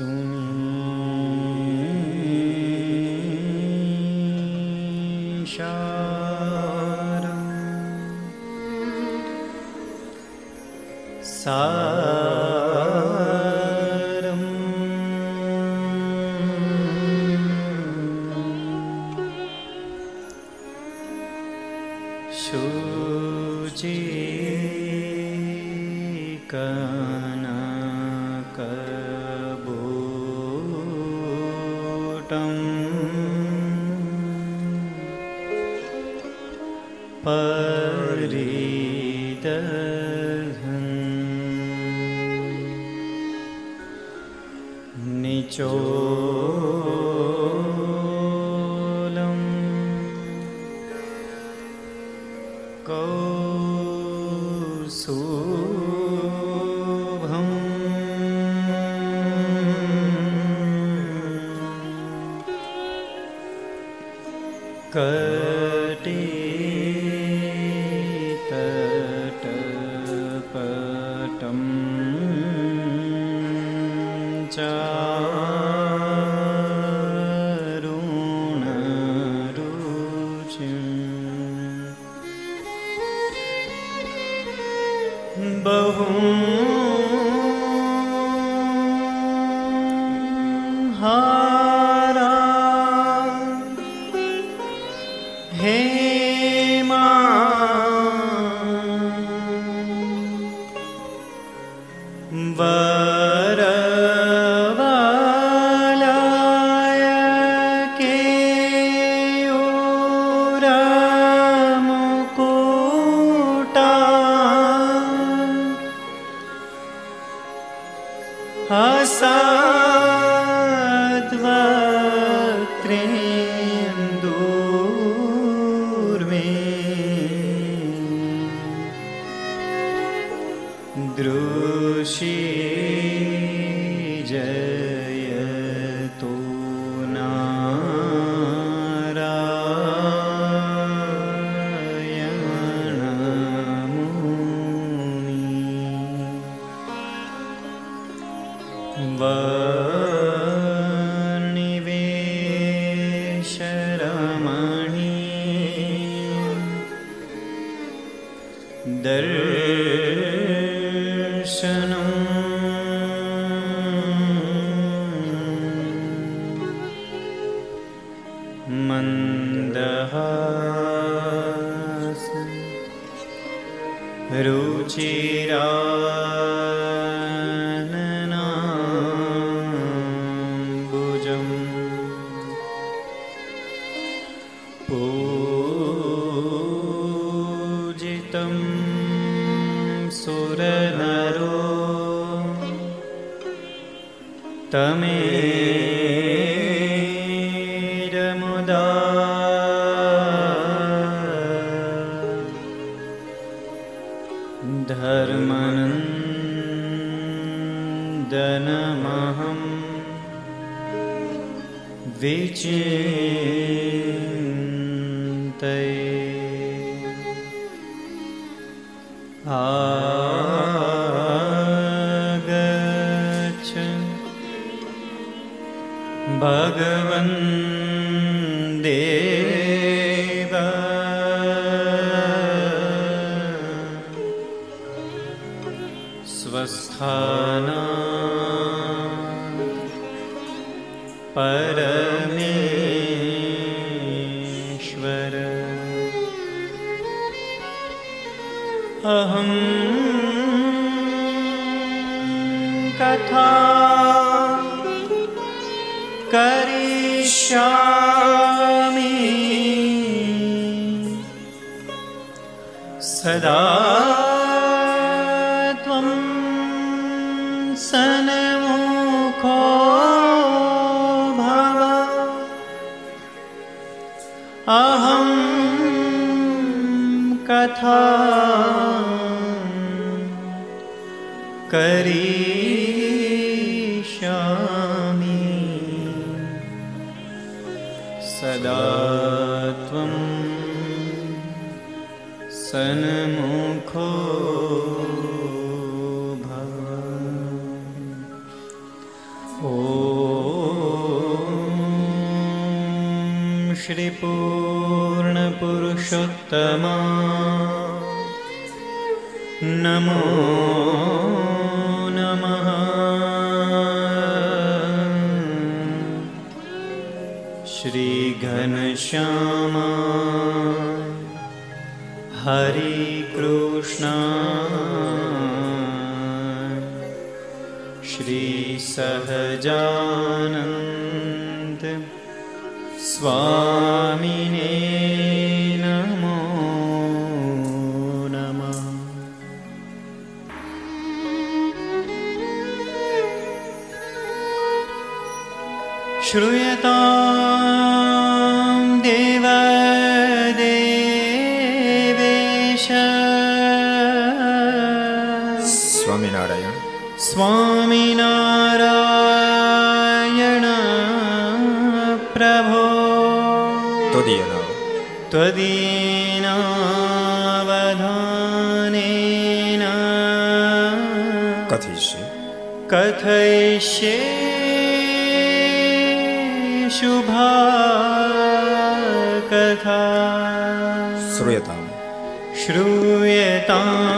soon. Oh. तमः नमो नमः। श्रीघनश्या शुभा कथा श्रूयताम्। श्रूयताम्।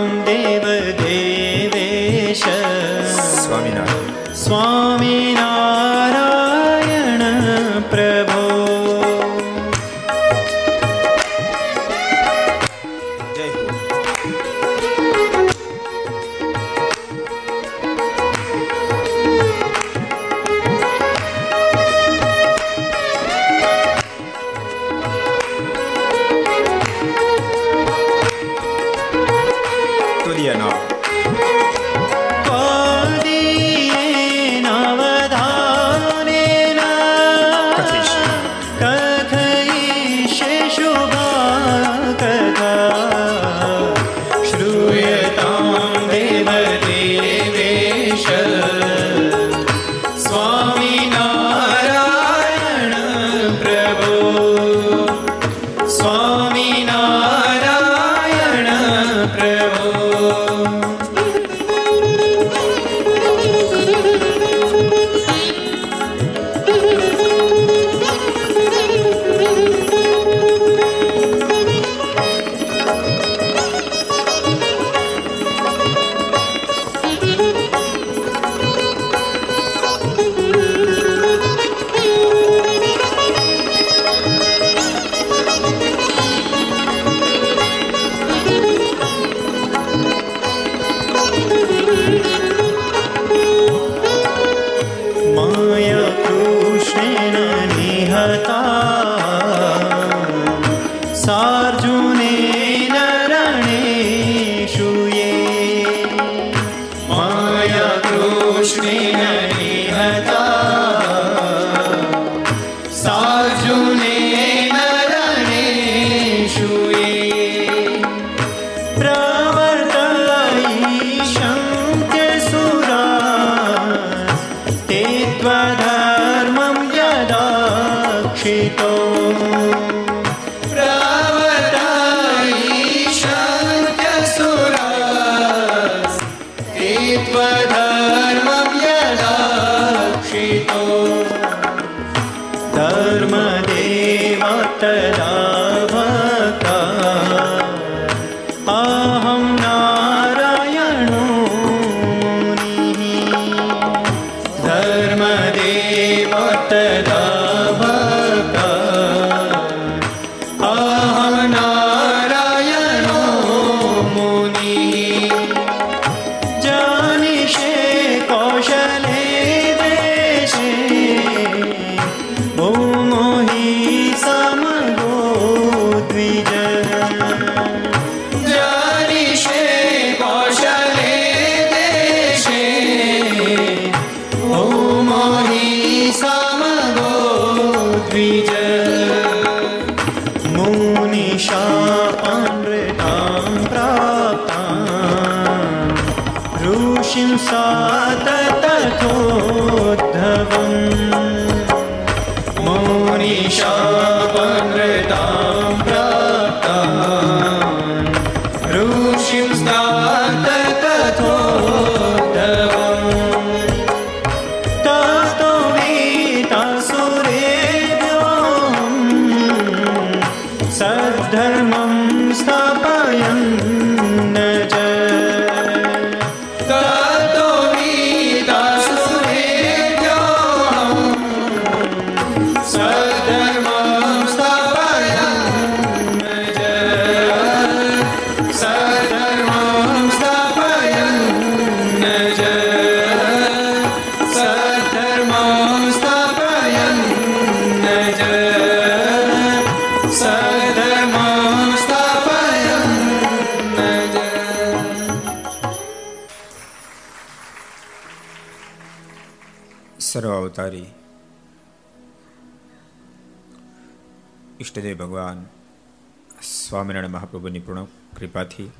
મહાપ્રભુની પૂર્ણ કૃપાથી.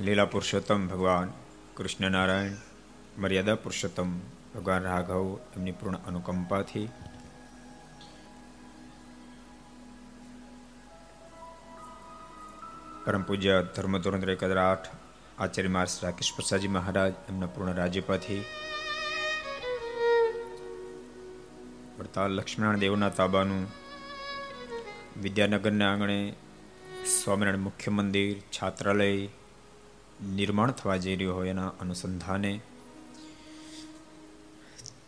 લીલા પુરુષોત્તમ ભગવાન કૃષ્ણ નારાયણ મર્યાદા પુરુષોત્તમ ભગવાન રાઘવ, એમની પૂર્ણ અનુકંપાથી. પરમ પૂજ્ય ધર્મ ધોરણ આઠ આચાર્ય માર્સ રાકેશ પ્રસાદજી મહારાજ, એમના પૂર્ણ રાજ્યપાથી. વડતાલ લક્ષ્મણ દેવના તાબાનું વિદ્યાનગરના આંગણે સ્વામિનારાયણ મુખ્ય મંદિર, છાત્રાલય નિર્માણ થવા જઈ રહ્યું હોય એના અનુસંધાને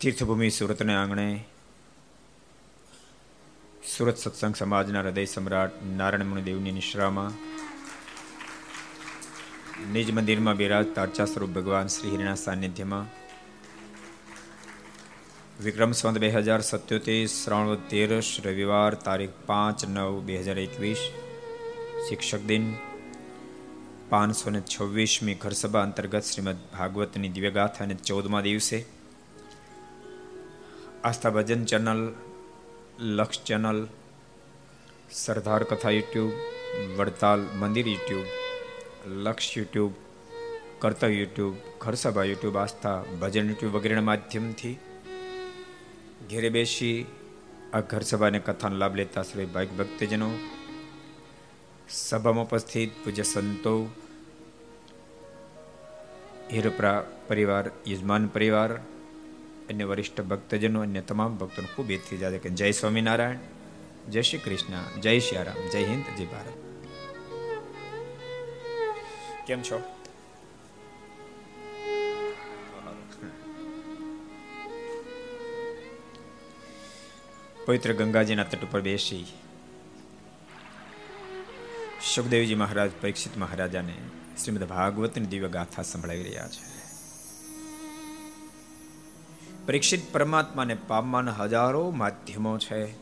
તીર્થભૂમિ સુરતના આંગણે સુરત સત્સંગ સમાજના હૃદય સમ્રાટ નારાયણ મુનિદેવની નિશ્રામાં નિજ મંદિરમાં બિરાજતા અર્ચા સ્વરૂપ ભગવાન શ્રી હિરના સાનિધ્યમાં વિક્રમ સંત બે હજાર સત્યોતેર, શ્રાવણ તેરસ રવિવાર તારીખ પાંચ નવ બે હજાર એકવીસ, શિક્ષક દિન પાંચસો ને છવ્વીસમી ઘરસભા અંતર્ગત શ્રીમદ ભાગવતની દિવ્યગાથા અને ચૌદમા દિવસે આસ્થા ભજન ચેનલ, લક્ષ ચેનલ, સરદાર કથા યુટ્યુબ, વડતાલ મંદિર YouTube, Laksh YouTube, Kartavya YouTube, Gharsabha YouTube, Aastha Bhajan YouTube વગેરેના માધ્યમથી ઘેરે બેસી આ ઘર સભાને કથાનો લાભ લેતા શ્રી ભાઈ ભક્તજનો, સભામાં ઉપસ્થિત પૂજ્ય સંતો, હિરપરા પરિવાર, યજમાન પરિવાર, અન્ય વરિષ્ઠ ભક્તજનો, અન્ય તમામ ભક્તોને ખૂબ એથી જાય કે જય સ્વામિનારાયણ, જય શ્રી કૃષ્ણ, જય શ્રી રામ, જય હિન્દ, જય ભારત. કેમ છો? પવિત્ર ગંગાજીના તટ ઉપર બેસી સુખદેવજી મહારાજ, પરીક્ષિત મહારાજાને શ્રીમદ ભાગવતની દિવ્ય ગાથા સંભળાવી રહ્યા છે. પરીક્ષિત પરમાત્માને પામવાના હજારો માધ્યમો છે,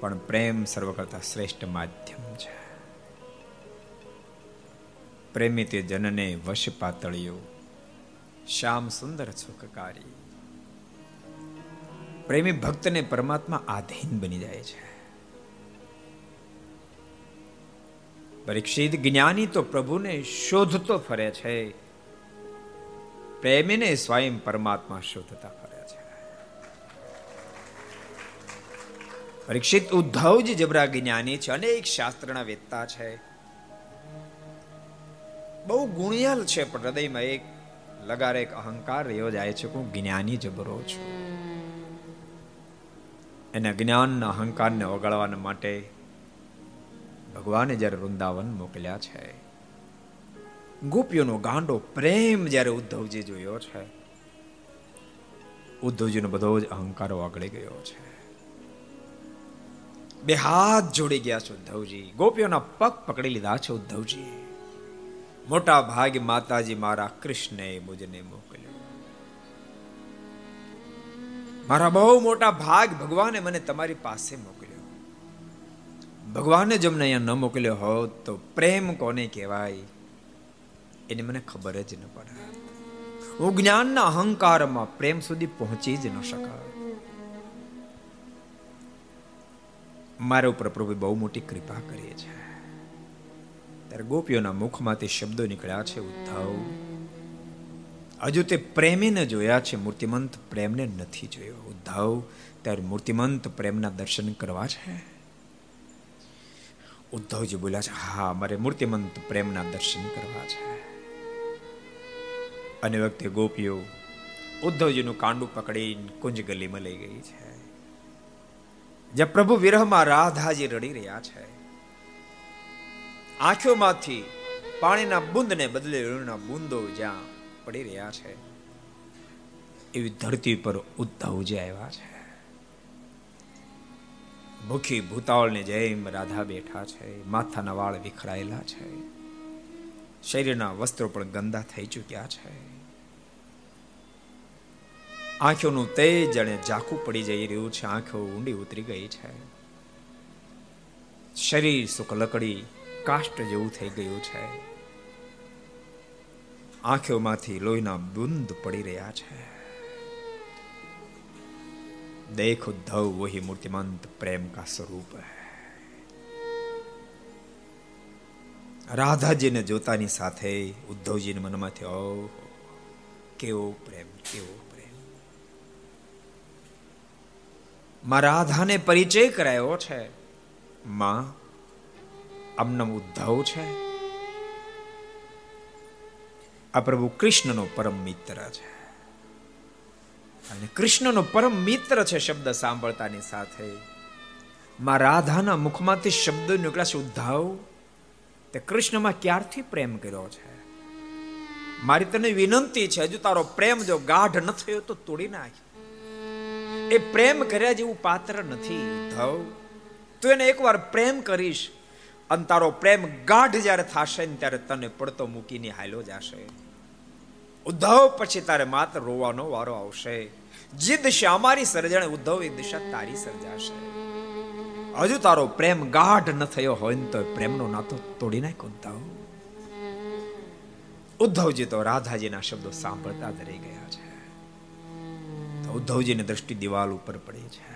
પણ પ્રેમ સર્વ કરતા શ્રેષ્ઠ માધ્યમ છે. પ્રેમી તે જનને વશ પાતળ્યો શ્યામ સુંદર સુખકારી. પ્રેમી ભક્તને પરમાત્મા આધીન બની જાય છે. પરીક્ષિત જ્ઞાની તો પ્રભુને શોધતો ફરે છે. પ્રેમીને સ્વયં પરમાત્મા શોધતા ફરે છે. પરીક્ષિત ઉદ્ધવજી જબરા જ્ઞાની છે. અનેક શાસ્ત્રના વેદતા છે. બહુ ગુણિયાલ છે, પણ હૃદયમાં એક લગારે, એક અહંકાર રહ્યો જાય છે હું જ્ઞાની જબરો છું. એના જ્ઞાનના અહંકારને ઓગાળવાના માટે ભગવાને જ્યારે વૃંદાવન મોકલ્યા છે. ગોપીઓનો ગાંડો પ્રેમ જ્યારે ઉદ્ધવજી જોયો છે, ઉદ્ધવજીનો બધો જ અહંકાર ઓગળી ગયો છે. બે હાથ જોડી ગયા છે ઉદ્ધવજી. ગોપીઓના પગ પકડી લીધા છે ઉદ્ધવજી. મોટા ભાગે માતાજી મારા કૃષ્ણએ મુજને મોકલ્યો. મારા બહુ મોટા ભાગ ભગવાને મને તમારી પાસે મોકલ્યો. ભગવાને જો મને અહીંયા ન મોકલ્યો હોત તો પ્રેમ કોને કહેવાય? એની મને ખબર જ ન પડે. હું જ્ઞાનના અહંકારમાં પ્રેમ સુધી પહોંચી જ ન શકા મારા ઉપર પ્રભુ બહુ મોટી કૃપા કરી છે. ત્યારે ગોપીઓના મુખમાંથી શબ્દો નીકળ્યા છે, ઉદ્ધવ હજુ તે પ્રેમીને જોયા છે. મૂર્તિમંત પ્રેમને નથી જોયો. ઉદ્ધવ, ત્યારે મૂર્તિમંત પ્રેમના દર્શન કરવા છે? ઉદ્ધવજી બોલ્યા છે, હા, મારે મૂર્તિમંત પ્રેમના દર્શન કરવા છે. અને વખતે ગોપીઓ ઉદ્ધવજીનું કાંડું પકડીને કુંજ ગલીમાં લઈ ગઈ છે. જ્યાં પ્રભુ વિરહમાં રાધાજી રડી રહ્યા છે. આંખોમાંથી પાણીના બુંદને બદલે ઋણના બુંદો જ્યાં પડી રહ્યા છે. એવી ધરતી પર ઉદ્ધવજી આવ્યા છે. ભૂખી ભૂતાવળની જેમ રાધા બેઠા છે, માથાના વાળ વિખરાયેલા છે, શરીરના વસ્ત્રો પણ ગંદા થઈ ચૂક્યા છે. આંખોનું તેજ જાણે ઝાખું પડી જઈ રહ્યું છે, આંખો ઊંડી ઉતરી ગઈ છે. શરીર સુખ લકડી કાષ્ટ જેવું થઈ ગયું છે. આંખોમાંથી લોહીના બુંદ પડી રહ્યા છે. દેખ ઉદ્ધવ વહી મૂર્તિમંત પ્રેમ કા સ્વરૂપ રાધાજીને જોતાની સાથે ઉદ્ધવજીને મનમાંથી ઓ કેવો પ્રેમ કેવો પ્રેમ. માં રાધાને પરિચય કરાયો છે. માં, અમનમ ઉદ્ધવ છે. આ પ્રભુ કૃષ્ણનો પરમ મિત્ર છે. અને કૃષ્ણનો પરમ મિત્ર છે શબ્દ સાંભળતાની સાથે. માં રાધાના મુખમાંથી શબ્દ નીકળ્યા છે ઉદ્ધવ. તે કૃષ્ણમાં ક્યારથી પ્રેમ કર્યો છે? મારી તને વિનંતી છે, હજુ તારો પ્રેમ જો ગાઢ ન થયો તો તોડી નાખ. એ પ્રેમ કર્યા જેવું પાત્ર નથી, ઉદ્ધવ. તું એને એકવાર પ્રેમ કરીશ, અને તારો પ્રેમ ગાઢ જ્યારે થશે ને ત્યારે તને પડતો મૂકીને હાલો જશે. ઉદ્ધવ પછી તારે માત્ર રોવાનો વારો આવશે. જે દિશા અમારી સર્જણ, ઉદ્ધવ એ દિશા તારી સર્જાશે. હજુ તારો પ્રેમ ગાઢ ન થયો હોય ને તો પ્રેમનો નાતો તોડી નાખ ઉદ્ધવ. ઉદ્ધવજી તો રાધાજીના શબ્દો સાંભળતા જ રહી ગયા છે. ઉદ્ધવજીની દ્રષ્ટિ દિવાલ ઉપર પડી છે.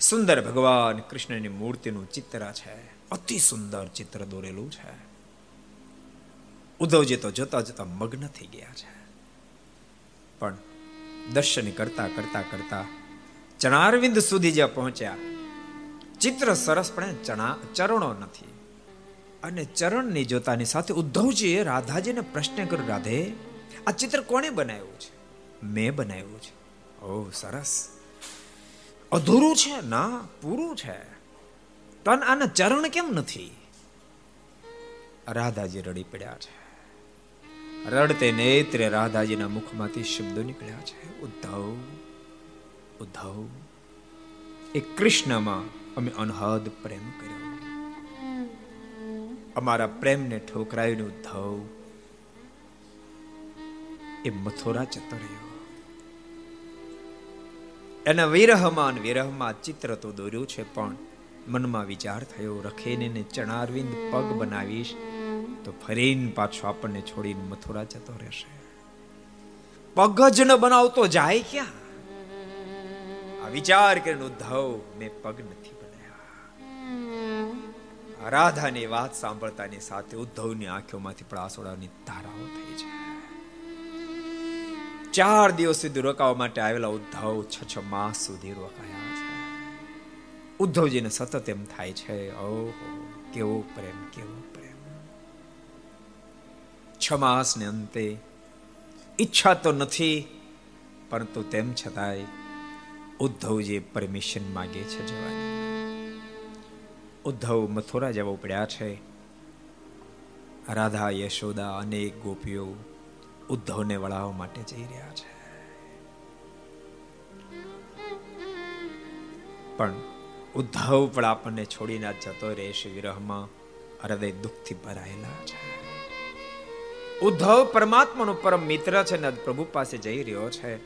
સુંદર ભગવાન કૃષ્ણની મૂર્તિનું ચિત્ર છે. અતિ સુંદર ચિત્ર દોરેલું છે. ઉદ્ધવજી તો જોતા જોતા મગ્ન થઈ ગયા છે. પણ દર્શન કરતા કરતા કરતા ચણારવિંદ સુધી જ્યાં પહોંચ્યા. ચિત્ર સરસ, પણ ચણા ચરણો નથી. અને ચરણની જોતાની સાથે ઉદ્ધવજીએ રાધાજીને પ્રશ્ન કર્યો, રાધે, આ ચિત્ર કોણે બનાવ્યું છે? મેં બનાવ્યું છે. ઓ, સરસ. અધૂરું છે ના, પૂરું છે. તન આના ચરણ કેમ નથી? રાધાજી રડી પડ્યા છે. રડતે નેત્રે રાધાજીના મુખમાંથી શબ્દો નીકળ્યા છે. ઉદ્ધવ ઉદ્ધવ, એ કૃષ્ણમાં અમે અનહદ પ્રેમ કર્યો. અમારા પ્રેમને ઠોકરાવીને ઉદ્ધવ, એ મથુરા જતો રહ્યો. એના વિરહમાં વિરહમાં ચિત્ર તો દોર્યું છે, પણ મનમાં વિચાર થયો રખેને ચણારવિંદ પગ બનાવીશ તો ફરીને પાછો આપણને છોડીને મથુરા જતો રહેશે. પગ ન બનાવતો જાય ક્યાં? આ વિચાર કરીને ઉદ્ધવ મેં પગ નથી બનાવ્યા રાધાની વાત સાંભળતાની સાથે ઉદ્ધવની આંખોમાંથી પણ આસોડાની ધારાઓ થઈ છે ચાર દિવસ સુધી રોકાવા માટે આવેલા ઉદ્ધવ છ છ માસ સુધી રોકાયા છે. ઉદ્ધવજીને સતત એમ થાય છે, ઓહો, કેવો પ્રેમ, કેવો છ માસને અંતે ઈચ્છા તો નથી, પરંતુ તેમ છતાંય ઉદ્ધવજી પરમિશન માગે છે જવાની। ઉદ્ધવ મથુરા જવા પડ્યા છે। રાધા, યશોદા અનેક ગોપીઓ ઉદ્ધવને વળાવવા માટે જઈ રહ્યા છે। પણ ઉદ્ધવ પણ આપણને છોડીને જતો રહેશે વિરહમાં, હૃદય દુઃખથી ભરાયેલા છે। ઉદ્ધવ પરમાત્માનો પરમ મિત્ર છે ને પ્રભુ પાસે જઈ રહ્યો છે.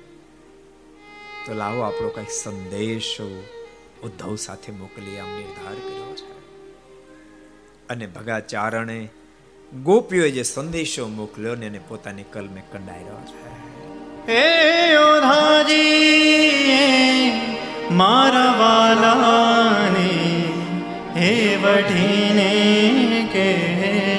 તો લાવો આપણો કઈ સંદેશો ઉદ્ધવ સાથે મોકલી આમ નિર્ધાર કર્યો છે. અને ભગાચારણે ગોપીઓ જે સંદેશો મોકલ્યો ને એને પોતાની કલમે કંડાયો છે. હે ઓધાજી મારા વાલાને, હે વઢીને કહેજો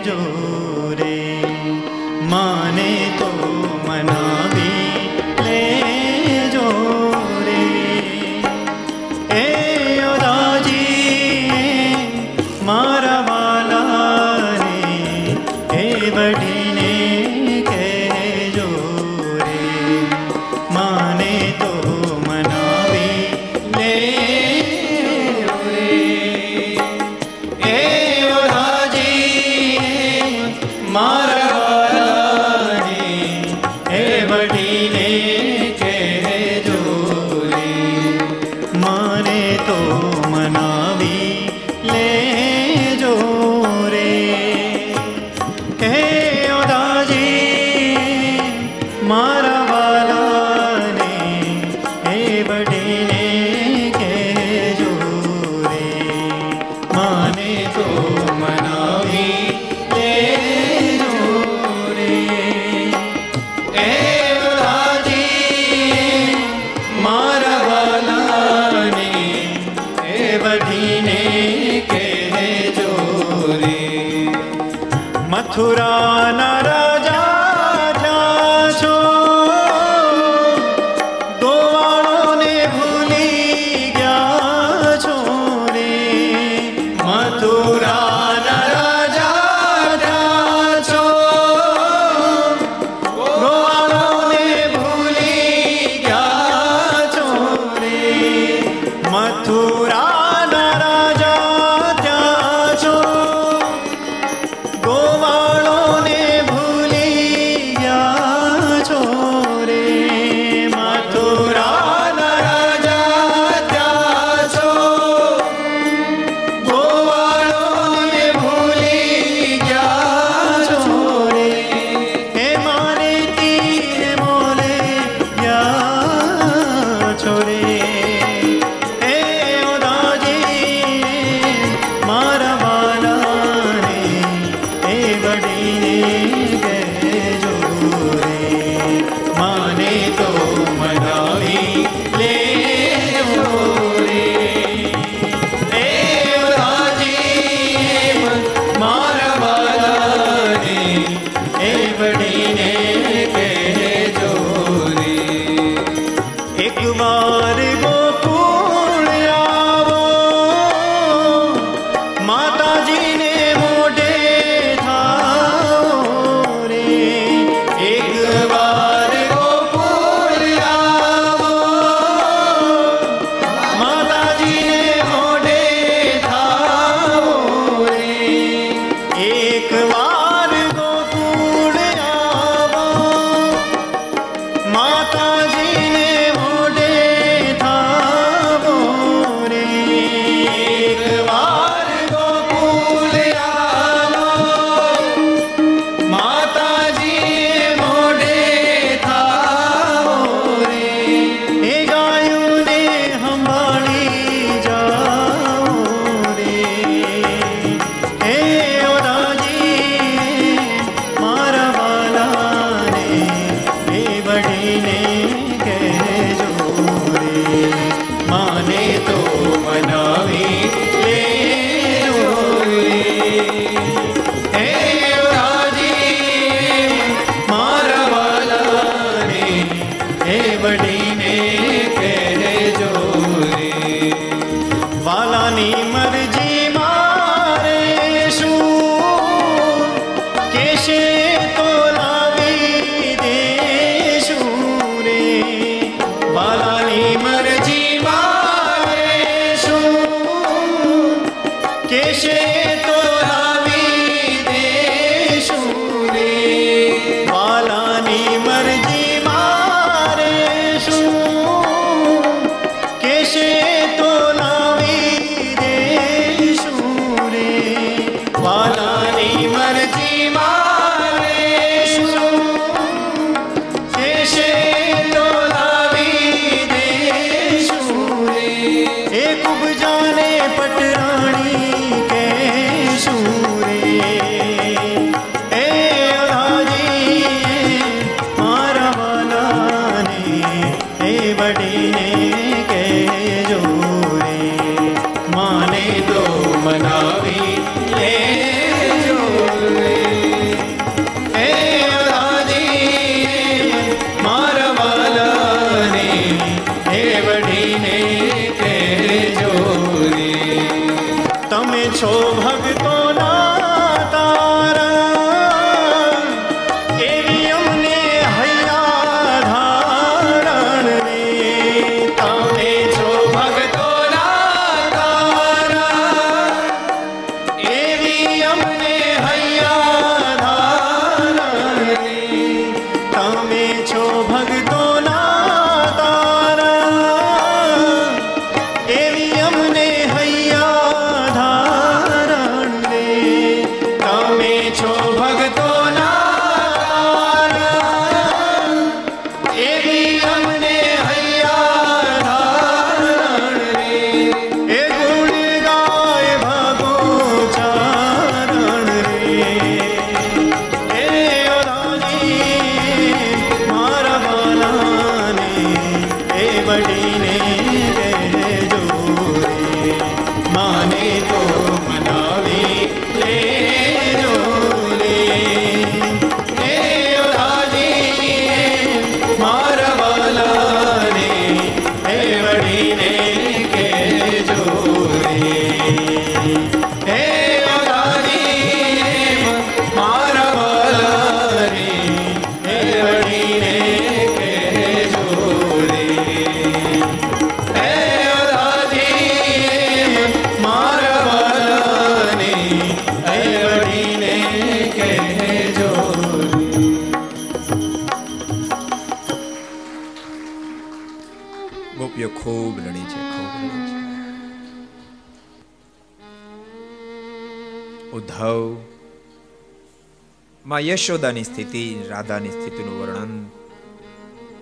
માં યશોદાની સ્થિતિ, રાધાની સ્થિતિનું વર્ણન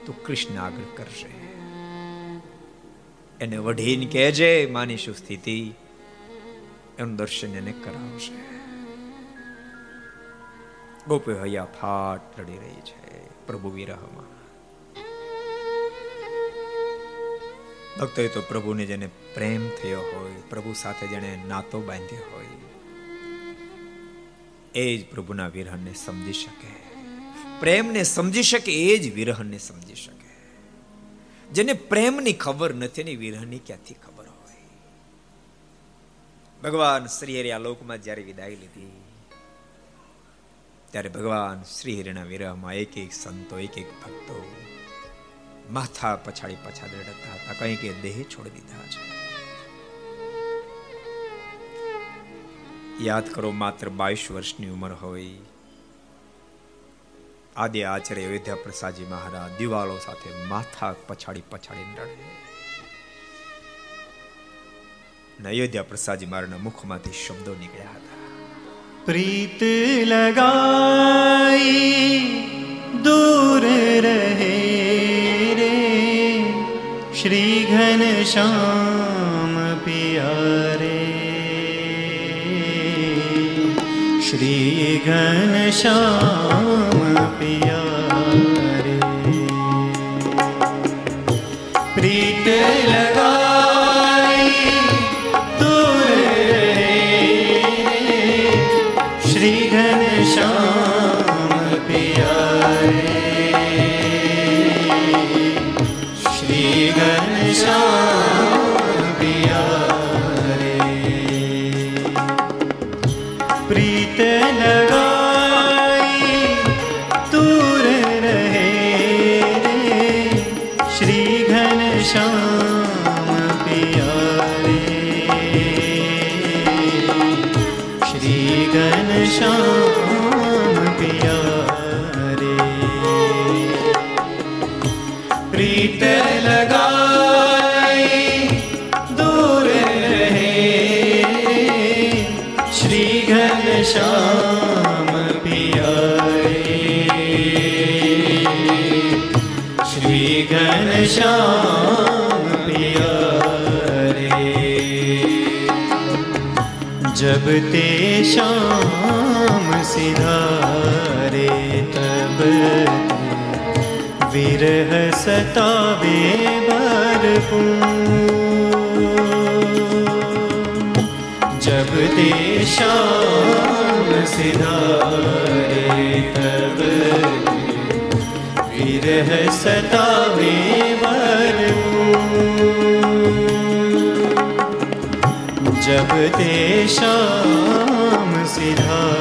તો કૃષ્ણ આગળ કરશે એને વઢીને કહેજે માની સ્થિતિ, એનું દર્શન એને કરાવશે. ગોપી હૈયા ફાટ રડી રહી છે, પ્રભુ વિરહમાં. ભક્તોએ તો પ્રભુને જેને પ્રેમ થયો હોય, પ્રભુ સાથે જેને નાતો બાંધ્યો હોય એ જ પ્રભુના વિરહને સમજી શકે. પ્રેમને સમજી શકે, એ જ વિરહને સમજી શકે. જેને પ્રેમની ખબર નથી ને વિરહની ક્યાંથી ખબર હોય? ભગવાન શ્રી હરિ આ લોકમાં જ્યારે વિદાય લીધી, ત્યારે ભગવાન શ્રી હરિના વિરહમાં એક એક સંતો એક એક ભક્તો માથા પછાડી પછાડી રડતા હતા. કઈ કે દેહ છોડી દીધા છે. યાદ કરો માત્ર બાવીસ વર્ષની ઉંમર હોય આદે આચાર્ય અયોધ્યા પ્રસાદજી મહારાજ દિવાલો સાથે માથા પછાડી પછાડી અયોધ્યા પ્રસાદજી મારાના મુખમાંથી શબ્દો નીકળ્યા હતા. પ્રીત લગાઈ દૂર રહે રે. શ્રી ઘન શ્યામ श्री घन सिधारे तब विरह सतावे भरपूर जब ते शाम सिधारे तब विरह सतावे भरपूर जब ते शाम सिधारे तब विरह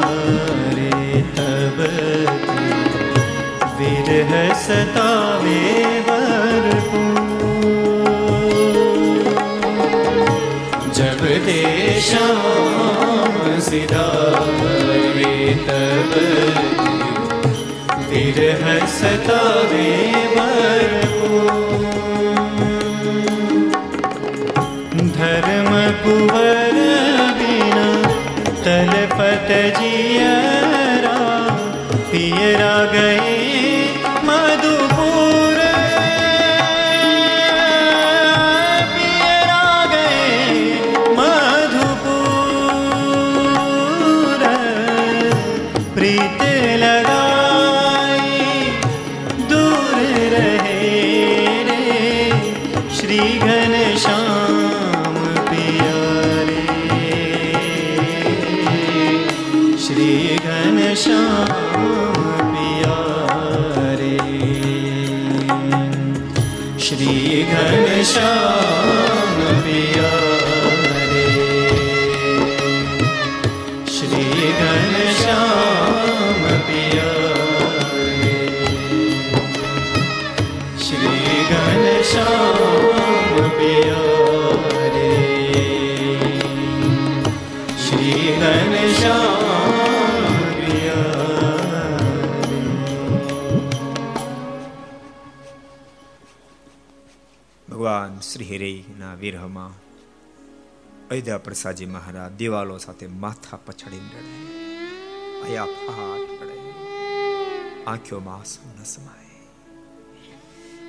सतावे भरपूर जब ते शाम सिधारे तब विरह सतावे भरपूर અયોધ્યા પ્રસાદજી મહારાજ દિવાલો સાથે માથા પછડીને રડે અયા ફાટ પડે આંખોમાં આંસુ ન સમાય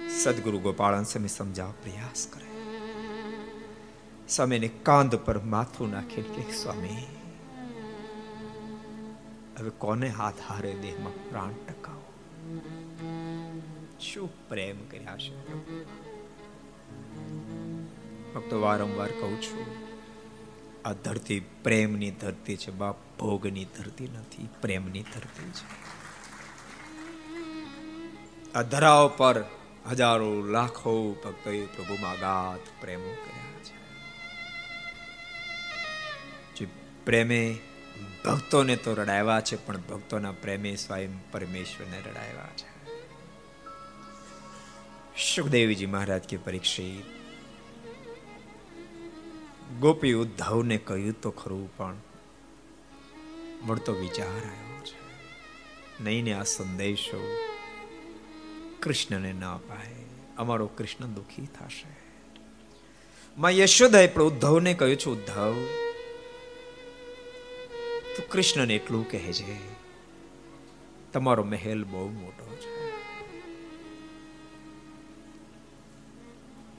સદગુરુ ગોપાળન સમે સમજાવ પ્રયાસ કરે સ્વામીને કાંધ પર માથું નાખીને કે સ્વામી, હવે કોને હાથ હારે દેહમાં પ્રાણ ટકાવો? શું પ્રેમ કર્યા છે ભક્તો વારંવાર કહું છું આ ધરતી પ્રેમની ધરતી છે, બાપ ભોગની ધરતી નથી, પ્રેમની ધરતી છે. આ ધરાવ પર હજારો, લાખો ભક્તોએ પ્રભુમાં ગાત પ્રેમો કર્યા છે. જે પ્રેમે ભક્તોને તો રડાવ્યા છે, પણ ભક્તોના પ્રેમે સ્વયં પરમેશ્વરને રડાવ્યા છે. સુખદેવજી મહારાજ કે પરીક્ષિત ગોપી ઉદ્ધવને કહ્યું તો ખરું, પણ મળતો વિચાર આવ્યો છે. નહીં ને આ સંદેશો કૃષ્ણને ના અપાય. અમારો કૃષ્ણ દુઃખી થશે. માં યશોદાએ પણ ઉદ્ધવને કહ્યું છે, ઉદ્ધવ, તું કૃષ્ણને એટલું કહે છે. તમારો મહેલ બહુ મોટો છે.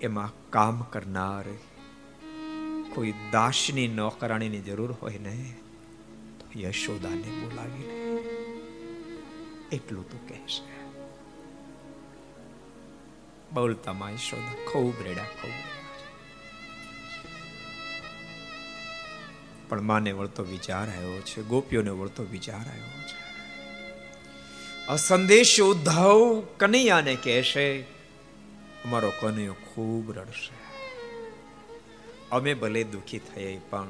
એમાં કામ કરનાર કોઈ દાસની નોકરાણીની જરૂર હોય ને, તો યશોદાને બોલાવી લે. એટલું તું કહેશે. બોલતામાં યશોદા ખૂબ રેડા, ખૂબ પણ માને વળતો વિચાર આવ્યો છે, ગોપીઓને વળતો વિચાર આવ્યો છે. આ સંદેશ ઉદ્ધવ કનૈયાને કહેશે, અમારો કનૈયો ખૂબ રડશે. અમે ભલે દુઃખી થઈએ પણ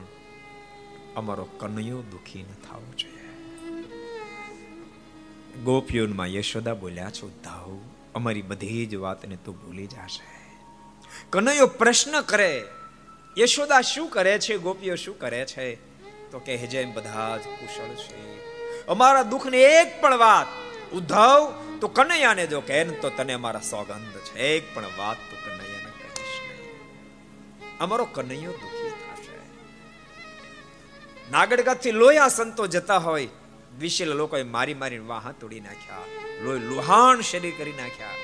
અમારો કનૈયો દુઃખી ન થવો જોઈએ. ગોપીઓમાં યશોદા બોલ્યા, છો ઉદ્ધવ અમારી બધી જ વાતને તું ભૂલી જશે. કનૈયો પ્રશ્ન કરે, યશોદા શું કરે છે? ગોપીઓ શું કરે છે? તો કહે જેમ બધા જ કુશળ છે. અમારા દુઃખની એક પણ વાત ઉદ્ધવ તો કનૈયાને જો કહે તો તને અમારા સોગંધ છે. એક પણ વાત તું અમારો કનૈયો દુખી થશે. નાગડગાથી લોયા સંતો જતા હોય, વિશેલ લોકોએ મારી મારી વાહ તોડી નાખ્યા. લોહી લુહાણ શરીર કરી નાખ્યા.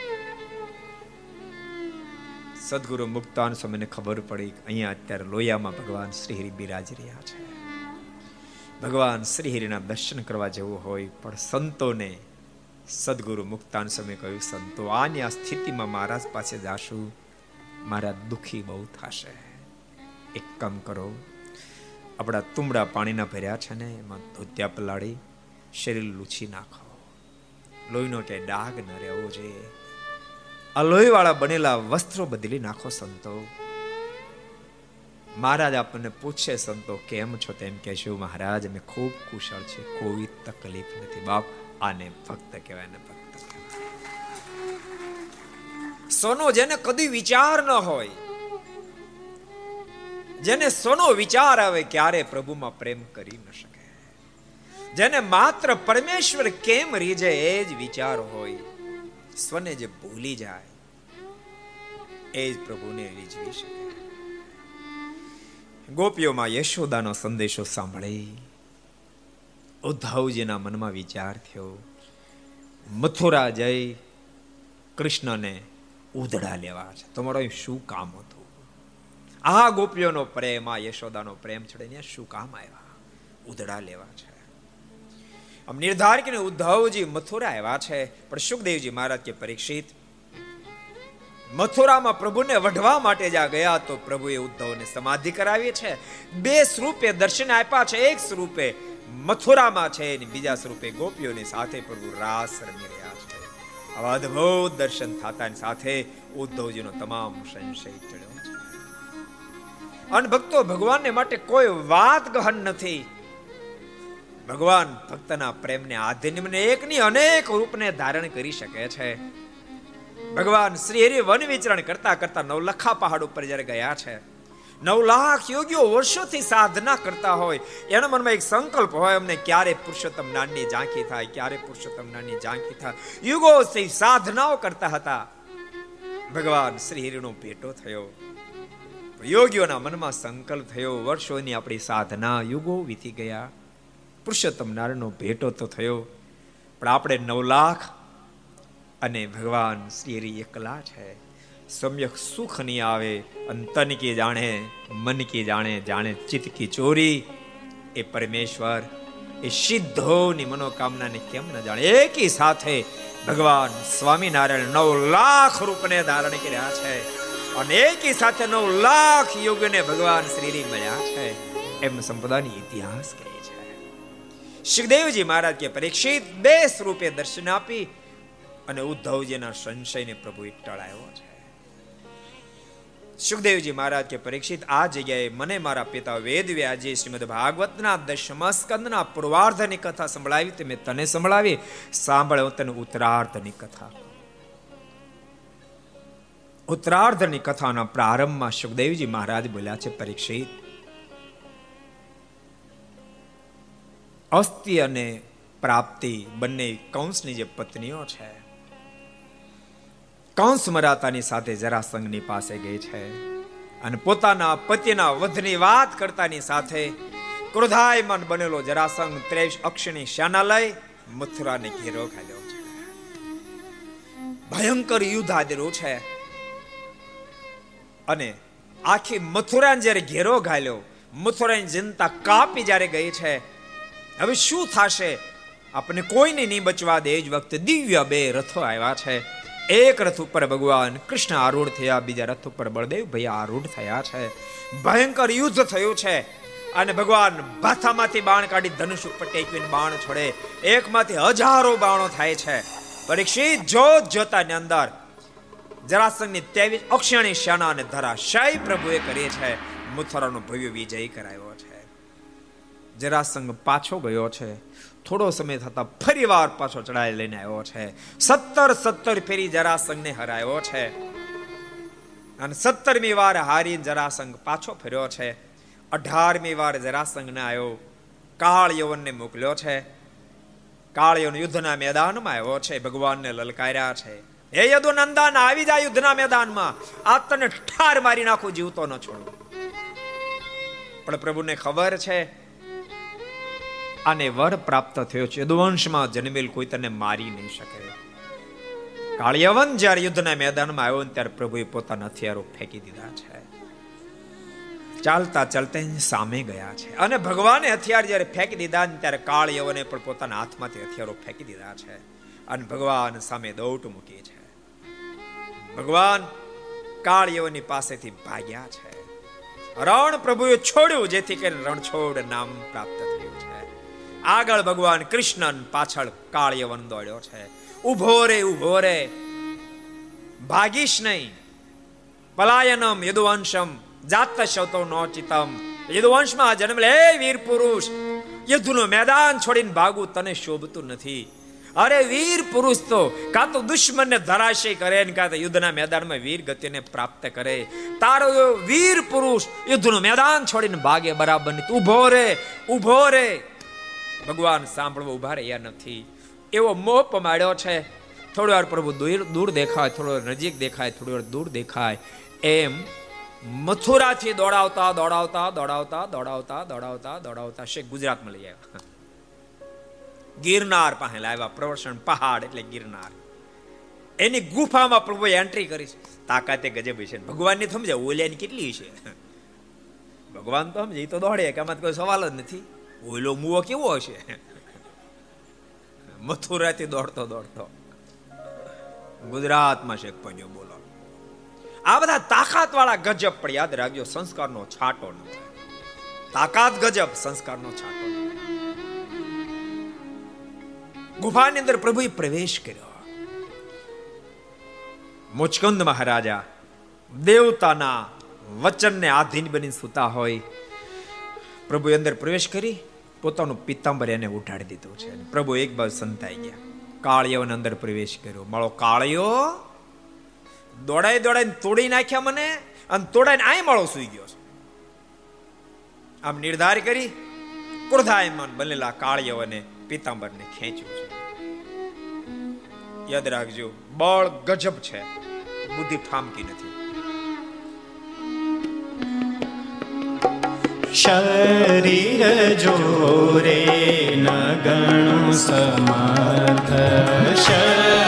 સદગુરુ મુક્તાન સમયને ખબર પડી અહીંયા અત્યારે લોયામાં ભગવાન શ્રીહરિ બિરાજ રહ્યા છે. ભગવાન શ્રીહરિના દર્શન કરવા જવું હોય, પણ સંતોને સદગુરુ મુક્તાન સમય કહ્યું, સંતો, આની આ સ્થિતિમાં મહારાજ પાસે જાશું, મારા દુખી બહુ થશે. એક કામ કરો. આપણા તુમડા પાણીના ભર્યા છે ને, એમાં ધોત્યા પલાળી, શરીર લૂછી નાખો. લોહીનો ક્યાંય ડાઘ ન રહેવો જોઈએ. આ લોહીવાળા બનેલા વસ્ત્રો બદલી નાખો સંતો. મહારાજ આપણને પૂછે, સંતો, કેમ છો? તેમ કહેશું મહારાજ અમે ખૂબ કુશળ છે, કોઈ તકલીફ નથી. બાપ, આને ભક્ત કહેવાય ને ભક્ત સોનો જેને કદી વિચાર ન હોય જેને સોનો વિચાર આવે ક્યારે પ્રભુમાં પ્રેમ કરી ન શકે. જેને માત્ર પરમેશ્વર કેમ રીજે એ જ વિચાર હોય, સ્વને જે ભૂલી જાય, એ જ પ્રભુને રીઝવી શકે. ગોપીઓમાં યશોદાનો સંદેશો સાંભળી, ઉદ્ધવજીના મનમાં વિચાર થયો, મથુરા જઈ કૃષ્ણને ઉધડા લેવા છે. તમારો શું કામ હતું? આ ગોપીઓનો પ્રેમ, આ યશોદાનો પ્રેમ છોડીને શું કામ આવ્યા? ઉધડા લેવા છે. આમ નિર્ધાર કે ઉદ્ધવજી મથુરા આવ્યા છે, પણ સુખદેવજી મહારાજ કે પરીક્ષિત, મથુરામાં પ્રભુને વઢવા માટે જ્યાં ગયા તો પ્રભુએ ઉદ્ધવને સમાધિ કરાવી છે. બે સ્વરૂપે દર્શન આપ્યા છે, એક સ્વરૂપે મથુરામાં છે અને બીજા સ્વરૂપે ગોપીઓની સાથે પ્રભુ રાસ રમી રહ્યા છે. આવા દર્શન થતાની સાથે ઉદ્ધવજીનો તમામ સંશય ચડ્યો. અને ભક્તો ભગવાનને માટે કોઈ વાત ગહન નથી. ભગવાન ભક્તના પ્રેમને આધીન એકની અનેક રૂપને ધારણ કરી શકે છે. ભગવાન શ્રી હરિ વન વિચરણ કરતા કરતા નવલખા પહાડ ઉપર જ્યારે ગયા છે, નવ લાખ યોગીઓ વર્ષોથી સાધના કરતા હોય, એના મનમાં એક સંકલ્પ હોય, અમને ક્યારે પુરુષોત્તમ નાનની ઝાંખી થાય, ક્યારે પુરુષોત્તમ નાનની ઝાંખી થાય. યુગોથી સાધનાઓ કરતા હતા. ભગવાન શ્રી હરિનો ભેટો થયો. યોગીઓના મનમાં સંકલ્પ થયો. વર્ષોની આપણી સાધના યુગો વીતી ગયા. પુરુષોત્તમ નારાયણનો ભેટો તો થયો. પણ આપણે નવ લાખ અને ભગવાન શ્રી એકલા છે સમ્યક સુખ નહીં આવે અંતન કી જાણે, મન કી જાણે જાણે ચિત્ત કી ચોરી. એ પરમેશ્વર, એ સિદ્ધોની મનોકામનાને કેમ ન જાણે? એકી સાથે ભગવાન સ્વામિનારાયણ નવ લાખ રૂપને ધારણ કર્યા છે. અને એકી સાથે નવ લાખ યુગને ભગવાન શ્રીની મળ્યા છે. એમ સંપદાની ઇતિહાસ કહે છે. સુખદેવજી મહારાજ કે પરીક્ષિત બે સ્વરૂપે દર્શન આપી અને ઉદ્ધવજીના સંશયને પ્રભુએ ટળાયો છે. સુખદેવજી મહારાજ કે પરીક્ષિત આ જગ્યાએ મને મારા પિતા વેદ વ્યાજી શ્રીમદ ભાગવતના દશમ સ્કંદના પૂર્વાર્ધની કથા સંભળાવી તે મેં તને સંભળાવી. સાંભળ્યો તને ઉત્તરાર્ધની કથા ઉત્તરાર્ધની કથાના પ્રારંભમાં સુખદેવજી મહારાજ બોલ્યા છે, પરીક્ષિત, અસ્થિ અને પ્રાપ્તિ બંને કંસની જે પત્નીઓ છે, કંસ મરાતાની સાથે જરાસંઘની પાસે ગઈ છે અને પોતાના પતિના વધની વાત કરતાની સાથે ક્રોધાયમાન બનેલો જરાસંઘ ત્રેશ અક્ષની શાના લઈ મથુરાને ઘેરો ખાલ્યો છે. ભયંકર યુદ્ધ આદરો છે. અને આખી મથુરાને જ્યારે ઘેરો ઘાલ્યો મથુરાની જનતા કાપી જ્યારે ગઈ છે, હવે શું થશે? આપણે કોઈને નહીં બચવા દે. જ વખતે દિવ્ય બે રથો આવ્યા છે. એક રથ ઉપર ભગવાન કૃષ્ણ આરૂઢ થયા, બીજા રથ ઉપર બળદેવ ભાઈ આરૂઢ થયા છે. ભયંકર યુદ્ધ થયું છે. અને ભગવાન ભાથામાંથી બાણ કાઢી ધનુષ ઉપર ટેકવીને બાણ છોડે. એકમાંથી હજારો બાણો થાય છે. પરીક્ષિત, જોત જોતાની અંદર જરાસંઘની તેવી અક્ષણી સેના અને ધરાશય પ્રભુએ કરી છે. મથુરાનો ભવ્ય વિજય કરાયો છે. જરાસંઘ પાછો ગયો છે. થોડો સમય થતા ફરીવાર પાછો ચડાઈ લઈને આવ્યો છે. સત્તર સત્તર ફેરી જરાસંઘને હરાયો છે. અને સત્તરમી વાર હારી જરાસંઘ પાછો ફર્યો છે. અઢારમી વાર જરાસંઘને આવ્યો. કાળ યવનને મોકલ્યો છે. કાળ યવન યુદ્ધના મેદાનમાં આવ્યો છે. ભગવાનને લલકાર્યા છે. હે યદુ નંદન આવી જાય યુદ્ધના મેદાનમાં. આ તને ઠાર મારી નાખું, જીવતો ન છોડું. પણ પ્રભુને ખબર છે, આને વર પ્રાપ્ત થયો છે. યદુવંશમાં જન્મેલ કોઈ તને મારી નહીં શકે. કાળિયવન જ્યારે યુદ્ધના મેદાનમાં આવ્યો ને ત્યારે પ્રભુએ પોતાના હથિયારો ફેંકી દીધા છે. ચાલતા ચાલતા સામે ગયા છે. અને ભગવાને હથિયાર જ્યારે ફેંકી દીધા ને ત્યારે કાળ યવને પણ પોતાના હાથમાંથી હથિયારો ફેંકી દીધા છે. અને ભગવાન સામે દોટ મૂકી છે. ભગવાન કાળ પાસેથી ભાગ્યા છે. રણ પ્રભુએ છોડ્યું, જેથી કરીને રણછોડ નામ પ્રાપ્ત થયું છે. આગળ ભગવાન કૃષ્ણ પાછળ કાળિયવન દોડ્યો છે. ઊભો રે ઊભો રે. ભાગીશ નહીં. પલાયનમ યદુવંશમ જાત શવતો નોચિતમ. યદુવંશમાં જન્મ લે, વીર પુરુષ. યુદ્ધનું મેદાન છોડીને ભાગવું તને શોભતું નથી. અરે વીર પુરુષ તો, કાં તો દુશ્મનને ધરાશય કરે ને કાં તો યુદ્ધના મેદાનમાં વીર ગતિને પ્રાપ્ત કરે. તારો વીર પુરુષ યુદ્ધનું મેદાન છોડીને ભાગે બરાબર નથી ઊભો રે ઊભો રે. ભગવાન સાંભળવા ઊભા રહ્યા નથી. એવો મોહ પમાડ્યો છે. થોડી વાર પ્રભુ દૂર દૂર દેખાય, થોડો નજીક દેખાય, થોડી વાર દૂર દેખાય. એમ મથુરાથી દોડાવતા દોડાવતા દોડાવતા દોડાવતા દોડાવતા દોડાવતા શેખ ગુજરાતમાં લઈ આવ્યા. ગિરનાર પાસે લાવ્યા પ્રવર્ષણ પહાડ એટલે ગિરનાર. એની ગુફામાં પ્રભુએ એન્ટ્રી કરી તાકાતે ગજબ છે ભગવાનની સમજે ઓલિયાની કેટલી છે ભગવાન તો સમજે તો દોડે, કે આમાં કોઈ સવાલ જ નથી. ઓલો મુવો કેવો હશે? મથુરાથી દોડતો દોડતો. ગુજરાતમાં શેખ પંજો બોલો. આ બધા તાકાત વાળા ગજબ, પણ યાદ રાખજો, સંસ્કારનો છાંટો ન તાકાત ગજબ, સંસ્કારનો છાંટો ગુફાની અંદર પ્રભુએ પ્રવેશ કર્યો મુચકંદ મહારાજા દેવતાના વચનને આધીન બની સુતા હોય પ્રભુ અંદર પ્રવેશ કરી પોતાનું પિત્તાંબર એને ઉઠાડી દીધું છે પ્રભુ એક બાજુ સંતાઈ ગયા કાળિયોને અંદર પ્રવેશ કર્યો મારો કાળિયો દોડાઈ દોડાઈને તોડી નાખ્યા મને અને તોડાઈને આય માળો સુઈ ગયો છે આમ નિર્ધાર કરી ક્રોધાયમાન બનેલા કાળિયો અને પિતાંબરને ખેંચ્યું છે. યાદ રાખજો, બળ ગજબ છે. બુદ્ધિ ઠામકી નથી. શરીર જોરે ન ગણું સમર્થ. શરીર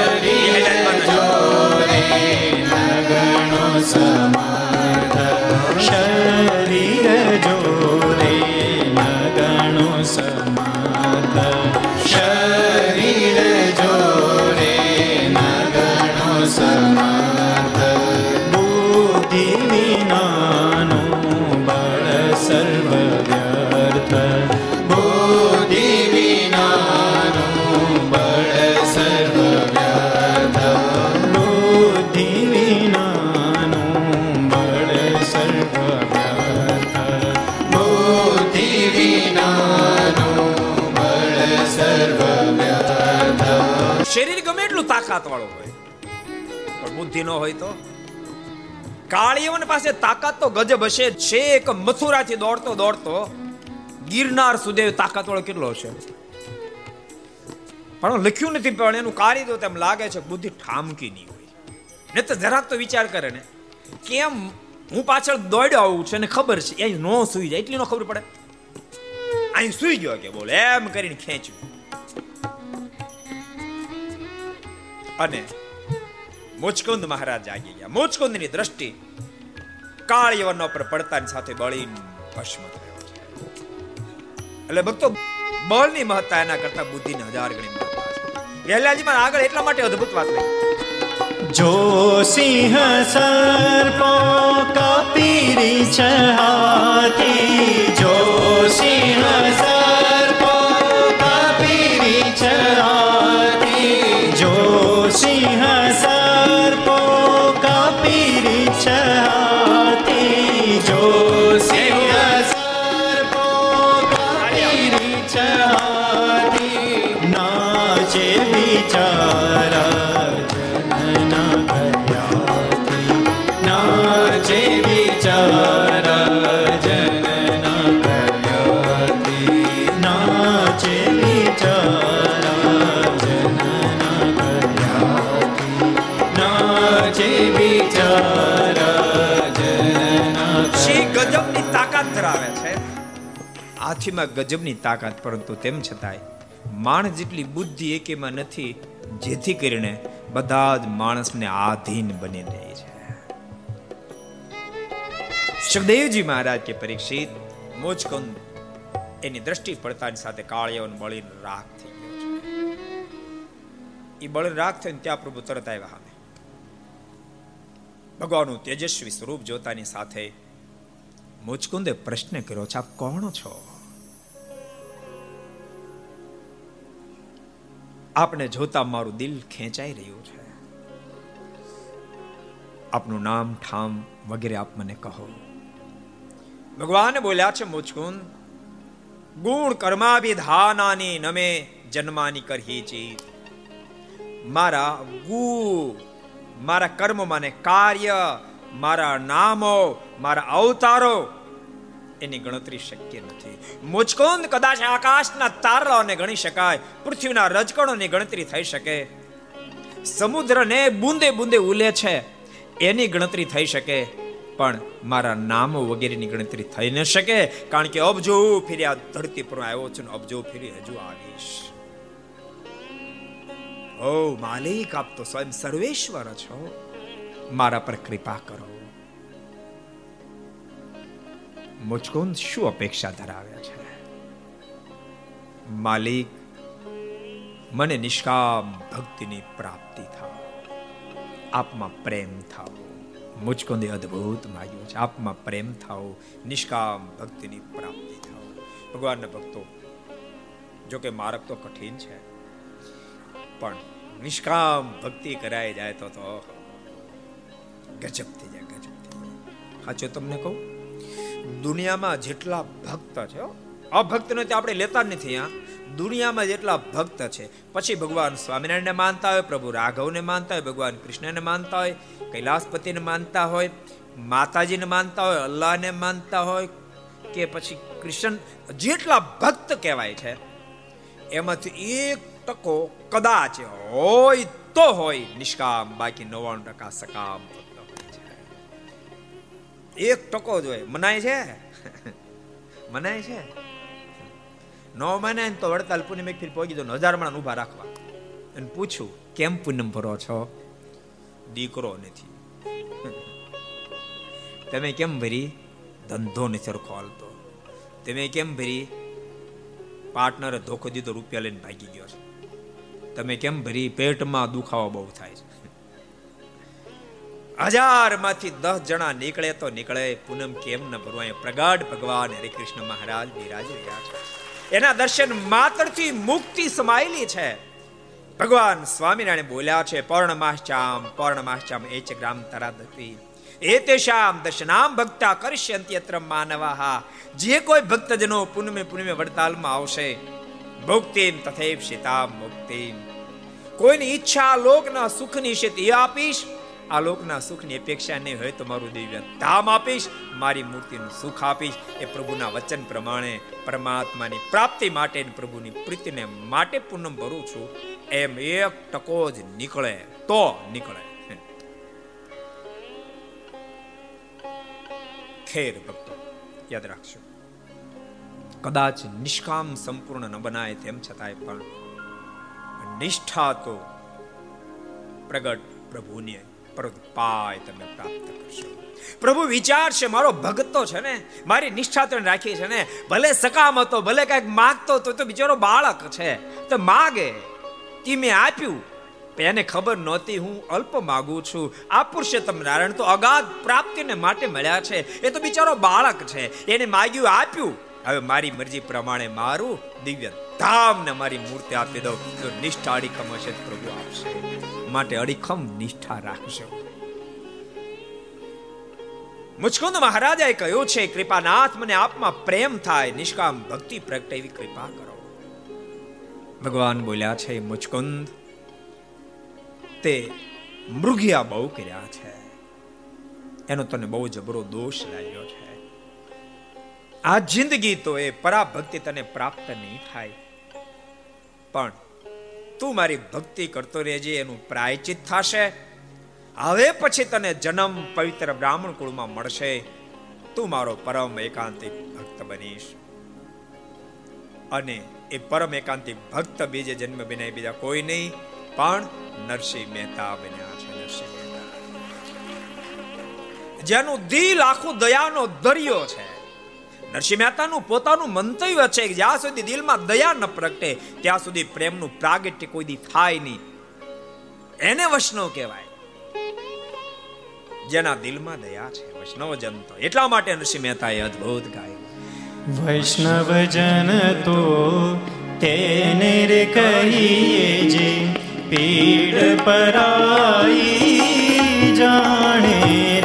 તાકાત વાળો હોય. પણ બુદ્ધિ ન હોય તો? કાળીયવન પાસે તાકાત તો ગજબ હશે છેક મથુરાથી દોડતો દોડતો ગિરનાર સુધી તાકાત વાળો કેટલો હશે? પણ લખ્યું નથી, પણ એનું કાર્ય તો તેમ લાગે છે બુદ્ધિ ઠામકી નહીં હોય. ને તો જરાક તો વિચાર કરે ને. કેમ હું પાછળ દોડ્યો આવું છે ને ખબર છે અહીં નો સુઈ જાય, એટલી નો ખબર પડે. અહીં સુઈ ગયો કે બોલે, એમ કરીને ખેંચ્યું. અને મુચકુંદ મહારાજ જાગી ગયા. મુચકુંદની દ્રષ્ટિ કાળીવન પર પડતાની સાથે બળી ભસ્મ થયો. એટલે ભક્તો, બળની મહત્તા એના કરતા બુદ્ધિની હજાર ગણી મહત્તા છે. આગળ એટલા માટે અદ્ભુત વાત લઈ જો સિંહ સર્પો કપીરી છે હાથી હાથીમાં ગજબની તાકાત, પરંતુ તેમ છતાંય માણસ જેટલી બુદ્ધિ એકેમાં નથી, જેથી કરીને બધા જ માણસને આધીન બની રહે છે. સુખદેવજી મહારાજ કે પરીક્ષિત મોજકુંદ એની દ્રષ્ટિ પડતાની સાથે કાળિયાઓને બળી રાખ થઈ ગયો છે. એ બળીને રાખ થઈને ત્યાં પ્રભુ તરત આવ્યા સામે ભગવાનનું તેજસ્વી સ્વરૂપ જોતાની સાથે મુચકુંદે પ્રશ્ન કર્યો છે આપ કોણ છો? આપને જોતા મારું દિલ ખેંચાઈ રહ્યું છે. આપનું નામ ઠામ વગેરે આપ મને કહો. ભગવાન બોલ્યા છે મુચકુંદ ગુણ કર્માભિધાનાની નમે જન્માની કરહી ચીત. મારા ગુ મારા કર્મ માને કાર્ય, મારા નામો, મારા અવતારો એની ગણતરી શક્ય નથી. મુચકુંદ કદાચ આકાશના તારાઓને ગણી શકાય, પૃથ્વીના રજકણોની ગણતરી થઈ શકે. સમુદ્રને બુંદે બુંદે ઉલે છે, એની ગણતરી થઈ શકે. પણ મારા નામો વગેરેની ગણતરી થઈ ન શકે, કારણ કે અબજો ફેરી આ ધરતી પર આવ્યો છું અબજો ફેરી હજુ આવીશ. ઓ માલિક, આપ તો સ્વયં સર્વેશ્વર છો. મારા પર કૃપા કરો. મુચકુંદ શું અપેક્ષા ધરાવે છે? માલિક, મને નિષ્કામ ભક્તિની પ્રાપ્તિ થાવ. આપમાં પ્રેમ થાવ. મુચકુંદે અદ્ભુત માગ્યું છે. આપમાં પ્રેમ થાવ, નિષ્કામ ભક્તિની પ્રાપ્તિ થાવ. ભગવાનના ભક્તો જો કે માર્ગ તો કઠિન છે, પણ નિષ્કામ ભક્તિ કરાઈ જાય તો તો ગજબ થઈ જાય, ગજબ થઈ જાય. સાચું તમને કહું દુનિયામાં જેટલા ભક્ત છે અભક્ત નથી આપણે લેતા જ નથી આ દુનિયામાં જેટલા ભક્ત છે, પછી ભગવાન સ્વામિનારાયણને માનતા હોય, પ્રભુ રાઘવને માનતા હોય, ભગવાન કૃષ્ણને માનતા હોય, કૈલાસપતિને માનતા હોય, માતાજીને માનતા હોય, અલ્લાહને માનતા હોય, કે પછી કૃષ્ણ જેટલા ભક્ત કહેવાય છે, એમાંથી એક ટકો કદાચ હોય તો હોય, નિષ્કામ, બાકી નવ્વાણું ટકા સકામ. એક ટકો જોઈએ મનાય છે? મનાય છે? નો મને તો વડતાલ પૂનમ એક ફીર પહોંચી દો હજાર માણસ ઊભા રાખવા. અને પૂછું કેમ પૂનમ ભરો છો? દીકરો નથી. તમે કેમ ભરી? ધંધો ને સરખો હાલતો. તમે કેમ ભરી? પાર્ટનરે ધોખો દીધો, રૂપિયા લઈને ભાગી ગયો છે. તમે કેમ ભરી? પેટમાં દુખાવો બહુ થાય છે. હજારમાંથી દસ જણા નીકળે તો નીકળે. પૂનમ કેમ ન ભરવા પ્રગાઢ ભગવાન હરે કૃષ્ણ મહારાજ બિરાજ રહ્યા છે. એના દર્શન માત્રથી મુક્તિ સમાયેલી છે. ભગવાન સ્વામિનારાયણ બોલ્યા છે, પૌર્ણમાશ્ચામ પૌર્ણમાશ્ચામ, એ છે ગ્રામ તરાદપી એતેશામ દશનામ ભક્તા કરશ્યંતિ અત્ર માનવાહા. જે કોઈ ભક્તજનો પુનમે પુનમે વડતાલમાં આવશે ભુક્તિમ તથૈવ સીતામ મુક્તિમ. કોઈની ઈચ્છા લોકના સુખની છે આપીશ આ લોકના સુખની અપેક્ષા નહીં હોય તો મારું દિવ્ય ધામ આપીશ, મારી મૂર્તિનું સુખ આપીશ. એ પ્રભુના વચન પ્રમાણે પરમાત્માની પ્રાપ્તિ માટે પ્રભુની પ્રીતિને માટે પૂનમ ભરું છું. એમ એક ટકો જ નીકળે તો નીકળે. ખેર ભક્તો, યાદ રાખજો. કદાચ નિષ્કામ સંપૂર્ણ ન બનાય તેમ છતાંય પણ નિષ્ઠા તો પ્રગટ પ્રભુની પરત તમે પ્રાપ્ત કરશો. પ્રભુ, વિચાર છે, મારો ભગતો છે ને, મારી નિષ્ઠા તો રાખી છે ને, ભલે સકામ હતો, ભલે કંઈક માગતો તો તો બિચારો બાળક છે. તો માગે. કે મેં આપ્યું એને ખબર નહોતી, હું અલ્પ માગું છું. આ પુરુષોત્તમ નારાયણ તો અગાધ પ્રાપ્તિને માટે મળ્યા છે. એ તો બિચારો બાળક છે. એને માગ્યું, આપ્યું. હવે મારી મરજી પ્રમાણે મારું દિવ્ય ધામ ને મારી મૂર્તિ આપી દઉં. તો નિષ્ઠાળી કમશે પ્રભુ આપશે. માટે અડીખમ નિષ્ઠા રાખજો. મુચકુંદ મહારાજાએ કહ્યું છે કૃપાનાથ મને આપમાં પ્રેમ થાય, નિષ્કામ ભક્તિ પ્રગટે એવી કૃપા કરો. ભગવાન બોલ્યા છે મુચકુંદ તે મૃગિયા બહુ કર્યા છે. એનો તને બહુ જબરો દોષ લાગ્યો છે. આ જિંદગી તો એ પરાભક્તિ તને પ્રાપ્ત નહીં થાય. પણ તું મારી ભક્તિ કરતો રહેજે, એનું પ્રાયચિત થશે. હવે પછી તને જન્મ પવિત્ર બ્રાહ્મણ કુળમાં મળશે. તું મારો પરમ એકાંતિક ભક્ત બનીશ. અને એ પરમ એકાંતિક ભક્ત બીજે જન્મ બિના બીજા કોઈ નહીં, પણ નરસિંહ મહેતા બન્યા છે, નરસિંહ મહેતા. જેનું દિલ આખું દયાનો દરિયો છે. નરસિંહ મહેતાનું પોતાનું મંતવ્ય છે કે જ્યાં સુધી દિલમાં દયા ન પ્રગટે, ત્યાં સુધી પ્રેમનું પ્રાગટ્ય કોઈ દી થાય નહીં. એને વૈષ્ણવ કહેવાય. જેના દિલમાં દયા છે વૈષ્ણવ જન તો એટલા માટે નરસિંહ મહેતાએ અદ્ભુત ગાયું. વૈષ્ણવજન તો તેને રે કહીએ જે પીડ પરાઈ જાણે.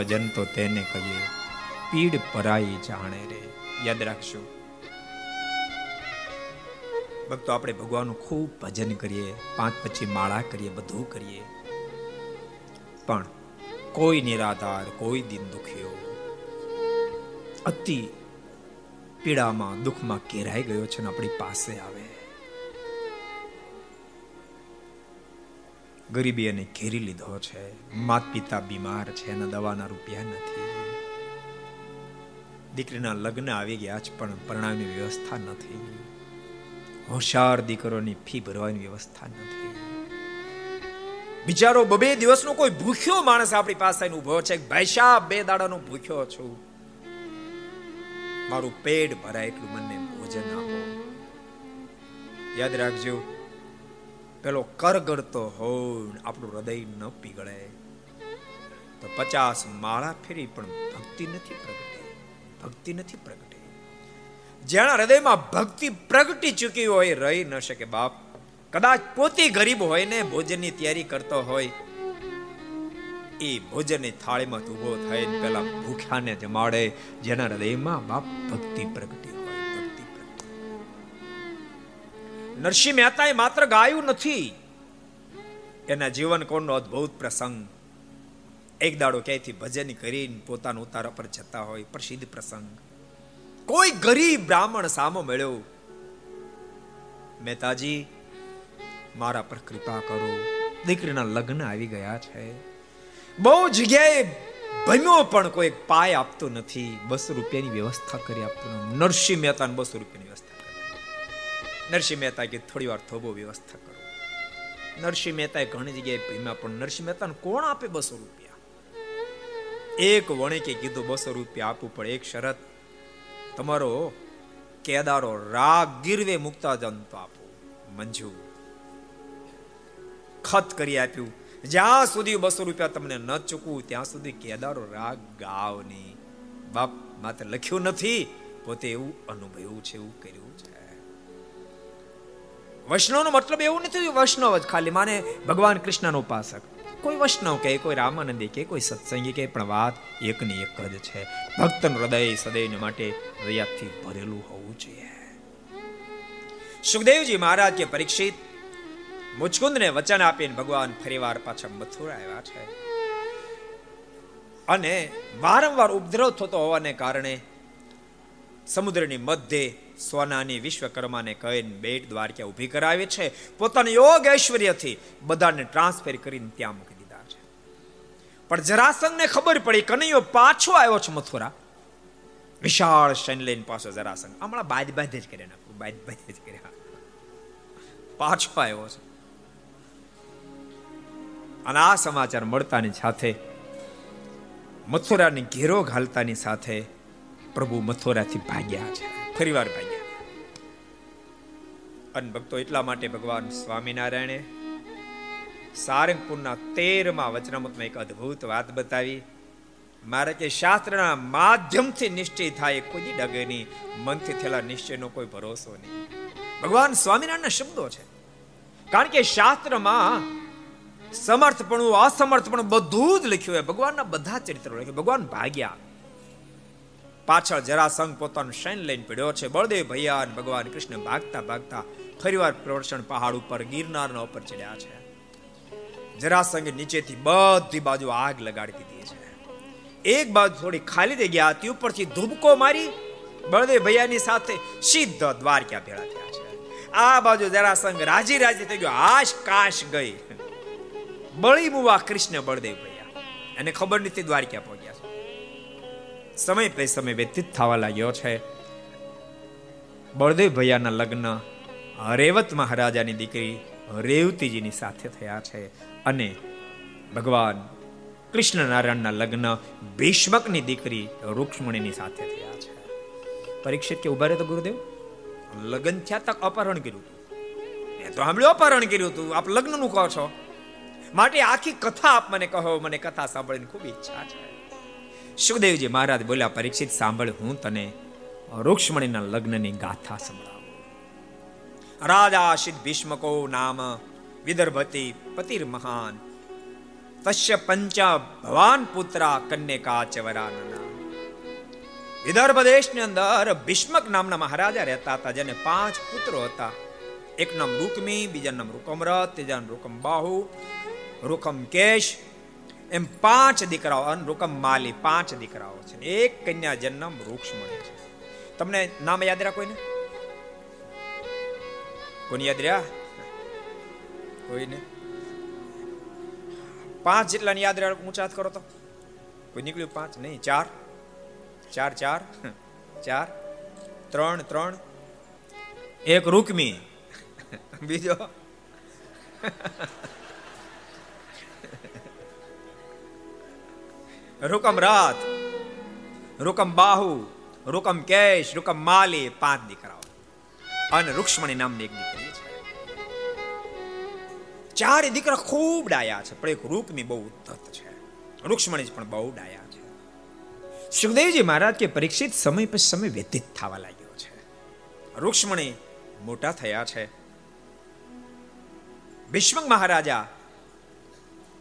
વૈષ્ણવજન તો તેને કહીએ. પીડ પરાઈ જાણે રે. યાદ રાખજો. ભક્તો, આપણે ભગવાનનું ખૂબ ભજન કરીએ, પાંચ પછી માળા કરીએ, બધું કરીએ. પણ કોઈ નિરાધાર, કોઈ દિન દુખ્યો. અતિ પીડામાં, દુઃખમાં ઘેરાઈ ગયો છે ને આપણી પાસે આવે. ગરીબી એને ઘેરી લીધો છે. માત પિતા બીમાર છે, એના દવાના રૂપિયા નથી. દીકરીના લગ્ન આવી ગયા છે, પણ પરણાવની વ્યવસ્થા નથી. હોશિયાર દીકરોની ફી ભરવાની વ્યવસ્થા નથી. બિચારો બબે દિવસનો કોઈ ભૂખ્યો માણસ આપણી પાસે ઊભો છે. ભાઈ સાહેબ બે દાડાનો ભૂખ્યો છું. મારું પેટ ભરાય એટલું મને ભોજન આપો. યાદ રાખજો પેલો કરગડતો હોય આપણું હૃદય ન પીગળે. તો પચાસ માળા ફેરી પણ ભક્તિ નથી પ્રગટી. ભક્તિ નથી પ્રગટી. જેના હૃદયમાં ભક્તિ પ્રગટી ચૂકી હોય, રહી ન શકે બાપ. કદાચ પોતે ગરીબ હોય ને ભોજનની તૈયારી કરતો હોય, એ ભોજનની થાળીમાં ઊભો થઈને પેલા ભૂખ્યાને જમાડે, જેના હૃદયમાં બાપ ભક્તિ પ્રગટી. નરસિંહ મહેતાએ માત્ર ગાયું નથી. એના જીવન કોણનો અદ્ભુત પ્રસંગ. એક દાડો ક્યાંયથી ભજન કરીને પોતાના ઉતારા પર જતા હોય, પ્રસિદ્ધ પ્રસંગ. કોઈ ગરીબ બ્રાહ્મણ સામો મળ્યો, મહેતાજી, મારા પર કૃપા કરો. દીકરીના લગ્ન આવી ગયા છે. બહુ જગ્યાએ ભમ્યો પણ કોઈ પાય આપતો નથી. બસો રૂપિયાની વ્યવસ્થા કરી આપતો નરસિંહ મહેતાને બસો રૂપિયાની નરસિંહ મહેતા કે થોડી વાર થોબો વ્યવસ્થા કરો. નરસિંહ મહેતાએ ઘણી જગ્યાએ ભમ્યા પણ નરસિંહ મહેતાને કોણ આપે બસો રૂપિયા? એક વણિકે કીધું, બસો રૂપિયા આપવું પડે એક શરત, તમારો કેદારો રાગ ગીરવે મુકતા જંતો આપો. મંજુ ખત કરી આપ્યું. જ્યાં સુધી બસો રૂપિયા તમને ન ચૂકવું, ત્યાં સુધી કેદારો રાગ ગાવ નહીં બાપ માત્ર લખ્યું નથી, પોતે એવું અનુભવ્યું છે, એવું કર્યું વૈષ્ણવનો મતલબ એવું નથી વૈષ્ણવ જ ખાલી માને ભગવાન કૃષ્ણનો ઉપાસક. કોઈ વૈષ્ણવ કે કોઈ રામાનંદી કે કોઈ સત્સંગી કે પણ વાત એકની એક જ છે. ભક્તનું હૃદય સદૈવને માટે હૃદયથી ભરેલું હોવું જોઈએ. સુખદેવજી મહારાજ કે પરીક્ષિત મુચકુંદને વચન આપીને ભગવાન ફરીવાર પાછા મથુરા આવ્યા છે. અને વારંવાર ઉપદ્રવ થતો હોવાને કારણે સમુદ્રની મધ્યે સોનાની વિશ્વકર્માને કહીને બેટ દ્વારકા ઊભી કરાવી છે. પોતાના યોગ ઐશ્વર્યથી બધાને ટ્રાન્સફર કરીને ત્યાં મૂકી દીધા છે. પણ જરાસંઘને ખબર પડી, કનૈયો પાછો આવ્યો છે મથુરા. વિશાળ શૈન લઈને પાછો જરાસંઘ. હમણાં બાદ બાદ જ કર્યા નાખું બાદ બાદ જ કર્યા. પાછો આવ્યો છે. અને આ સમાચાર મળતાની સાથે, મથુરાની ઘેરો ઘાલતાની સાથે પ્રભુ મથુરાથી ભાગ્યા છે. ફરીવાર ભાગ્યા. અને ભક્તો એટલા માટે ભગવાન સ્વામિનારાયણે સારંગપુરના તેરમાં વચનામૃતમાં એક અદ્ભુત વાત બતાવી. મારે કે શાસ્ત્રના માધ્યમથી નિશ્ચય થાય, કોઈ ડગે નહીં મનથી થયેલા નિશ્ચયનો કોઈ ભરોસો નહીં. ભગવાન સ્વામિનારાયણના શબ્દો છે. કારણ કે શાસ્ત્રમાં સમર્થપણું, અસમર્થપણું બધું જ લખ્યું હોય, ભગવાનના બધા ચરિત્રો લખ્યું, ભગવાન ભાગ્યા. પાછળ જરાસંઘ પોતાનું શૈન લઈને પડ્યો છે. બળદેવ ભૈયા અને ભગવાન કૃષ્ણ ભાગતા ભાગતા ફરીવાર પ્રવર્ષણ પહાડ ઉપર ગિરનારના ઉપર ચડ્યા છે. જરાસંઘ નીચેથી બધી બાજુ આગ લગાડી દીધી છે. એક બાજુ થોડી ખાલી થઈ ગયા હતી ઉપરથી ધૂબકો મારી બળદેવ ભૈયાની સાથે સીધા દ્વારકા ભેળા થયા છે. આ બાજુ જરાસંઘ રાજી રાજી થઈ ગયો, આશ કાશ ગઈ. બળી મુવા કૃષ્ણ બળદેવ ભૈયા. એને ખબર નથી દ્વારકા પહોંચ્યા સમય પે સમય વ્યતીત થવા લાગ્યો છે. બળદેવ ભૈયાના લગ્ન રેવત મહારાજાની દીકરી રેવતીજીની સાથે થયા છે અને ભગવાન કૃષ્ણ નારાયણના લગ્ન ભીષ્મકની દીકરી રૂક્ષ્મણીની સાથે થયા છે. પરીક્ષિત કે ઊભા રહે તો ગુરુદેવ? લગ્ન થયા તક અપહરણ કર્યું હતું મેં તો સાંભળ્યું અપહરણ કર્યું હતું આપ લગ્નનું કહો છો. માટે આખી કથા આપ મને કહો. મને કથા સાંભળીને ખૂબ ઈચ્છા છે. સુખદેવજી મહારાજ બોલ્યા, પરીક્ષિત સાંભળ, હું તને રૂક્ષ્મણીના લગ્નની ગાથા સંભળાવું રાજાશિત ભીષ્મકો નામ વિદર્ભતી પતિર મહાન. તસ્ય પંચા ભવાન પુત્રા કન્યકા ચવરા વિદર્ભ દેશની અંદર ભીષ્મક નામના મહારાજા રહેતા હતા, જેને પાંચ પુત્રો હતા. એક નામ રૂકમી બીજા નામ રૂકમરથ ત્રીજા રૂકમ બાહુ રૂકમ કેશ એમ પાંચ દીકરાઓ, અને રૂકમ માલી પાંચ દીકરાઓ છે એક કન્યા જન્મ રૂક્ષ્મણી છે. તમને નામ યાદ રહ્યા કોઈને? કોને યાદ રહ્યા? કોઈને? પાંચ જેટલા યાદ રહ્યા, ઊંચા હાથ કરો તો. કોઈ નીકળ્યું? પાંચ? નહીં, ચાર. ચાર ચાર. ચાર. ત્રણ ત્રણ. એક રૂકમી. બીજો? રૂકમ રથ રૂકમ બાહુ રૂકમ કેશ રૂકમ માલી પાંચ દીકરાઓ. અને રૂક્ષ્મણી નામની એક દીકરી છે. દીકરા ખૂબ ડાયા છે, પણ એક રૂકમી બહુ ઉદ્ધત છે. રૂક્ષ્મણી પણ બહુ ડાયા છે. સુખદેવજી મહારાજ કે પરીક્ષિત સમય પછી સમય વ્યતીત થવા લાગ્યો છે. રૂક્ષ્મણી મોટા થયા છે. ભીષ્મક મહારાજા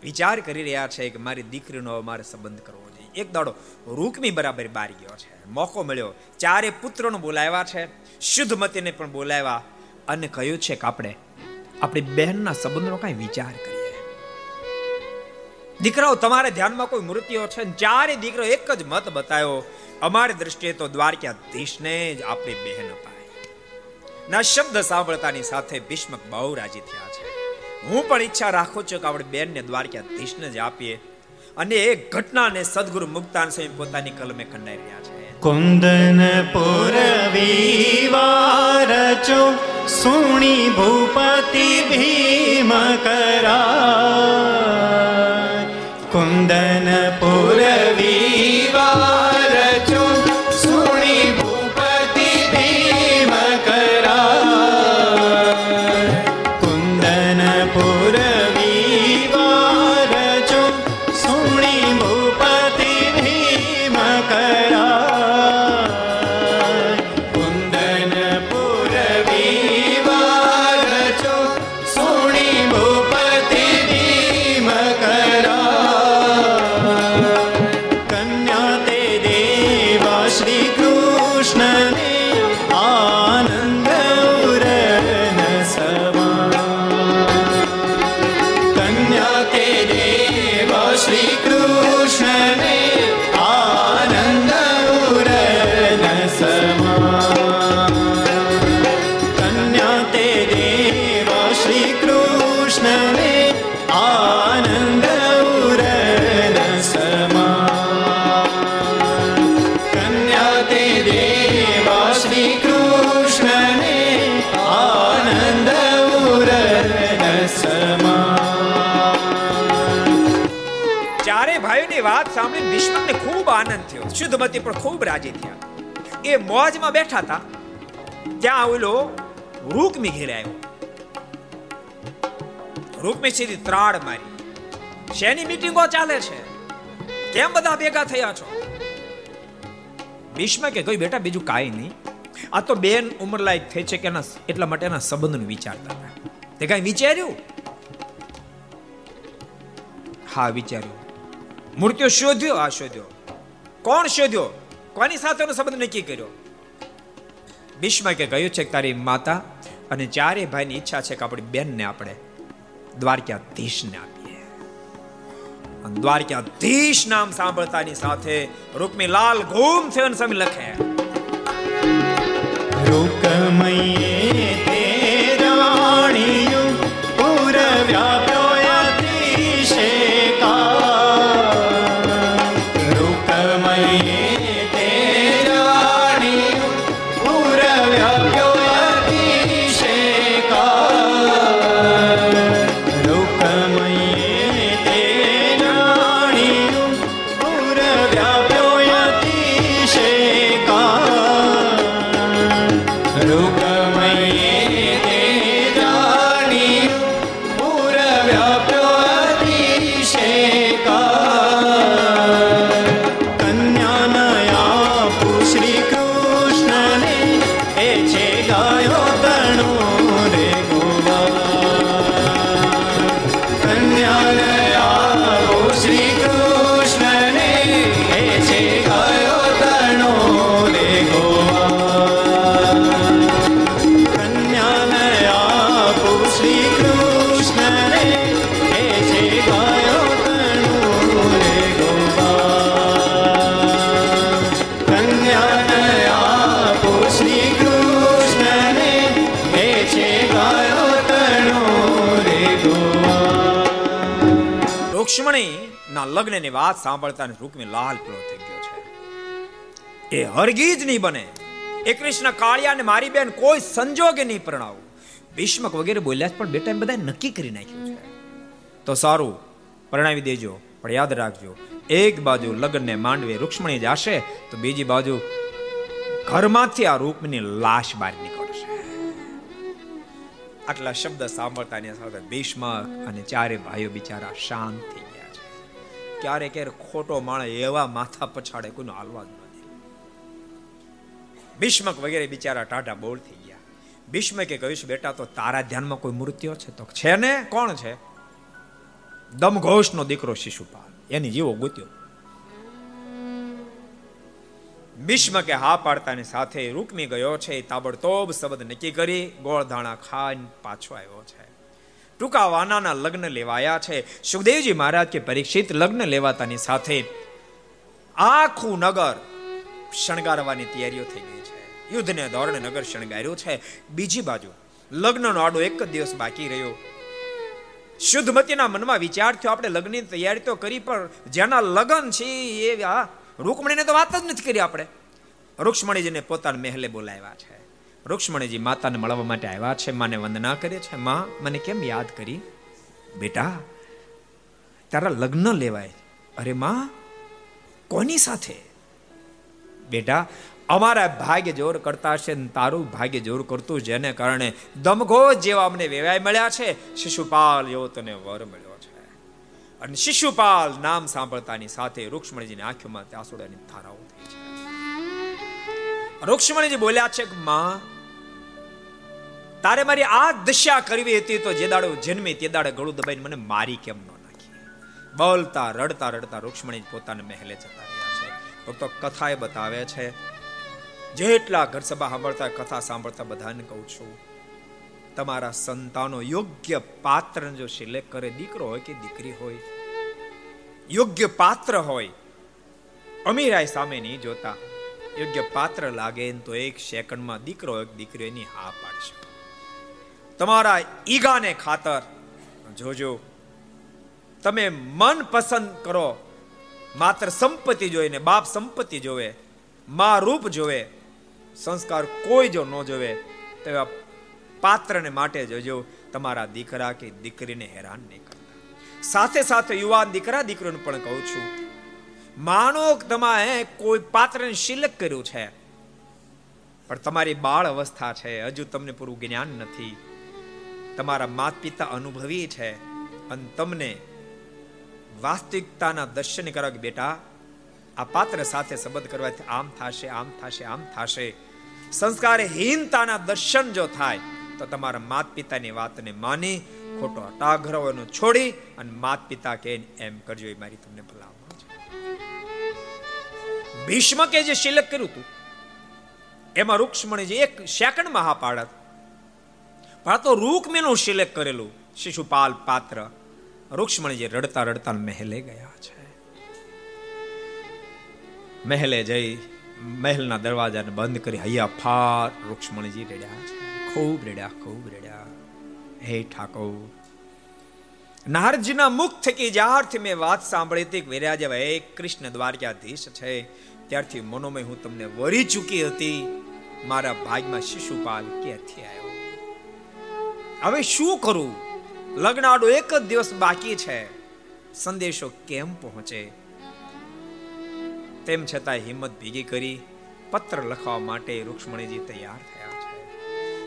વિચાર કરી રહ્યા છે કે મારી દીકરીનો મારે સંબંધ કરવો જોઈએ. એક દાડો રૂકમી બરાબર બારી ગયો છે. મોકો મળ્યો. ચારે પુત્રોને બોલાવ્યા છે. શુદ્ધમતીને પણ બોલાવ્યા અને કહ્યું છે કે આપણે, આપણી બહેનના સંબંધનો કાંઈ વિચાર કરીએ. દીકરાઓ, તમારે ધ્યાનમાં કોઈ મૃત્યુ છે? ચારે દીકરો એક જ મત બતાવ્યો અમારી દ્રષ્ટિએ તો દ્વારકાધીશને જ આપણી બહેન અપાય ના શબ્દ સાંભળતાની સાથે ભીષ્મક બહુ રાજી થયા. હું પણ ઈચ્છા રાખું છું કે આપણે બેનને દ્વારકાધીશને જ આપીએ. અને એ ઘટનાને સદગુરુ મુક્તાન સ્વામી પોતાની કલમે ખંડાઈ રહ્યા છે. કુંદન પુરવીવાર ચો સુણી ભૂપતિ ભીમ કરા કુંદન પુરવીવાર થયો પણ ખૂબ રાજી થયા. એ મોજમાં બેઠા હતા, ત્યાં ઓલો રૂકમી ઘેરે આવ્યો. રૂકમી સીધી ત્રાડ મારી. શેની મીટિંગો ચાલે છે? કેમ બધા ભેગા થયા છો? ભીષ્મ કે કોઈ બેટા, બીજું કાંઈ નહીં. આ તો બેન ઉંમર લાયક થઈ છે કે એના એટલા માટે એના સંબંધનું વિચારતા હતા. તે કાંઈ વિચાર્યું? હા, વિચાર્યું. મૂર્તિઓ શોધ્યો, આ શોધ્યો. કોણ શોધ્યો? કોની સાથેનો સંબંધ નક્કી કર્યો? ભીષ્મ કે કહ્યું છે કે તારી માતા અને ચારે ભાઈની ઈચ્છા છે કે આપણી બેનને આપણે દ્વારકાધીશને આપીએ. દ્વારકાધીશ નામ સાંભળતાની સાથે રૂકમી લાલ ઘૂમ થયો સમય સમી લખે. રૂકમયે તે રાણીયું પુર વાત સાંભળતા રૂકમી લાલ પીળો થઈ ગયો છે. એ હરગીજ નહીં બને. એ કૃષ્ણ કાળિયાને મારી બેન કોઈ સંજોગે નહીં પરણાવું. ભીષ્મક વગેરે બોલ્યા પણ બેટા બધા નક્કી કરી નાખ્યું છે. તો સારું, પરણાવી દેજો, પણ યાદ રાખજો, એક બાજુ લગ્નને માંડવે રૂક્ષ્મણી જાશે, તો બીજી બાજુ ઘરમાંથી આ રૂપની લાશ બહાર નીકળશે. આટલા શબ્દ સાંભળતાની સાથે ભીષ્મક અને ચારે ભાઈઓ બિચારા શાંત થઈ ક્યારે ક્યારે ખોટો માણે એવા માથા પછાડે કોઈનો હાલવા જ નથી ભીષ્મક વગેરે બિચારા ટાઢા બોલ થઈ ગયા. ભીષ્મકે કહ્યું બેટા, તો તારા ધ્યાનમાં કોઈ મૃત્યુ છે? તો છે ને? કોણ છે? દમઘોષનો દીકરો શિશુપાલ. એની જીવો ગોત્યો. ભીષ્મકે હા પાડતાની સાથે રૂકમી ગયો છે તાબડતોબ શબ્દ નક્કી કરી, ગોળધાણા ખાઈને પાછો આવ્યો છે. ટૂંકા વાનાના લગ્ન લેવાયા છે. સુખદેવજી મહારાજ કે પરીક્ષિત લગ્ન લેવાતાની સાથે આખું નગર શણગારવાની તૈયારીઓ થઈ ગઈ છે. યુદ્ધને ધોરણે નગર શણગાર્યું છે. બીજી બાજુ લગ્નનો આડો એક જ દિવસ બાકી રહ્યો. શુદ્ધમતીના મનમાં વિચાર થયો, આપણે લગ્નની તૈયારી તો કરી, પણ જેના લગ્ન છે એ આ રૂકમણીને તો વાત જ નથી કરી આપણે. રૂક્ષ્મણીજીને પોતાના મહેલે બોલાવ્યા છે. રૂક્ષ્મણીજી માતાને મળવા માટે આવ્યા છે. માને વંદના કરે છે માં, મને કેમ યાદ કરી? બેટા, તારા લગ્ન લેવાય. અરે માં, કોની સાથે? બેટા, અમારા ભાગ્ય જોર કરતા છે તારું ભાગ્ય જોર કરતું જેને કારણે દમઘો જેવા અમને વેવાય મળ્યા છે. શિશુપાલ એવો તને વર મળ્યો છે. અને શિશુપાલ નામ સાંભળતાની સાથે રૂક્ષ્મણીજીની આંખોમાં આંસુડાની ધારાઓ થઈ છે. રૂક્ષ્મણીજી બોલ્યા છે માં, તારે મારી આ દશા કરવી હતી તો જે દાડો જન્મી તે દાડે ગળું દબાઈને મને મારી કેમ ન નાખી? બોલતા, રડતા રડતા રૂક્ષ્મણી પોતાને મહેલે જતા રહ્યા છે. ભક્તો કથા એ બતાવે છે, જેટલા ઘર સભા સાંભળતા, કથા સાંભળતા બધાને કહું છું, તમારા સંતાનો યોગ્ય પાત્ર જો સિલેક્ટ કરે, દીકરો હોય કે દીકરી હોય, યોગ્ય પાત્ર હોય, અમીરાય સામે નહીં જોતા યોગ્ય પાત્ર લાગે તો એક સેકન્ડમાં દીકરો એક દીકરી એની હા પાડશે. તમારા ઈગાને ખાતર જોજો. તમે મન પસંદ કરો. માત્ર સંપત્તિ જોઈને, બાપ સંપત્તિ જોવે, મા રૂપ જોવે, સંસ્કાર કોઈ જો ન જોવે, તેવા પાત્રને માટે જોજો, તમારા દીકરા કે દીકરીને હેરાન નહીં કરતા. સાથે સાથે યુવાન દીકરા દીકરીને પણ કહું છું માનો તમારે કોઈ પાત્રને સિલેક્ટ કર્યું છે. પણ તમારી બાળ અવસ્થા છે. હજુ તમને પૂરું જ્ઞાન નથી. તમારા માત પિતા અનુભવી છે. અને તમને વાસ્તવિકતાના દર્શન કરો કે બેટા, આ પાત્ર સાથે સંબંધ કરવાથી આમ થશે આમ થશે આમ થશે. સંસ્કારે હીનતાના દર્શન જો થાય, તો તમારા માત પિતાની વાતને માની, ખોટો હટાઘરવાનો છોડી અને માત પિતા કે એમ કરજો એ મારી તમને ભીષ્મકે જે શિલક કર્યું હતું, એમાં રૂક્ષ્મણી એક સેકન્ડમાં હા પાડત પણ તો રૂકમેનું શિલેક કરેલું, શિશુપાલ પાત્ર રૂક્ષ્મણીજી રડતા રડતા મહેલે ગયા છે. મહેલે જઈ મહેલના દરવાજાને બંધ કરી હૈયા ફાર રૂક્ષ્મણીજી રડ્યા છે. ખૂબ રડ્યા ખૂબ રડ્યા. હે ઠાકોર નારજીના મુખ થકી જ્યારથી મેં વાત સાંભળી હતી જેવા એક કૃષ્ણ દ્વારકાધીશ છે ત્યારથી મનોમય હું તમને વરી ચૂકી હતી, મારા ભાગમાં શિશુપાલ ક્યાંથી આવ્યો? હવે શું કરું? લગ્ન આડો એક જ દિવસ બાકી છે. સંદેશો કેમ પહોંચે? તેમ છતાં હિંમત ભેગી કરી પત્ર લખવા માટે રૂક્ષ્મણીજી તૈયાર થયા.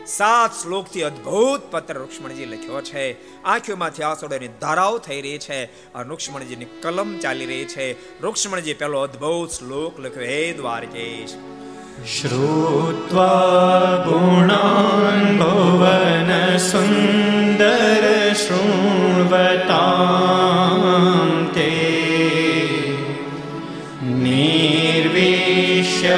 સાત શ્લોકથી અદ્ભુત પત્ર રુક્ષ્મણજી લખ્યો છે. આંખોમાંથી આસોડોની ધારાઓ થઈ રહી છે. અને રુક્ષ્મણજીની કલમ ચાલી રહી છે. રુક્ષ્મણજી પહેલો અદ્ભુત શ્લોક લખ્યો. હે દ્વારકેશ. શ્રુત્વા ગુણાન ભવન સુંદર શૃણવતા તે. નિર્વિશ્ય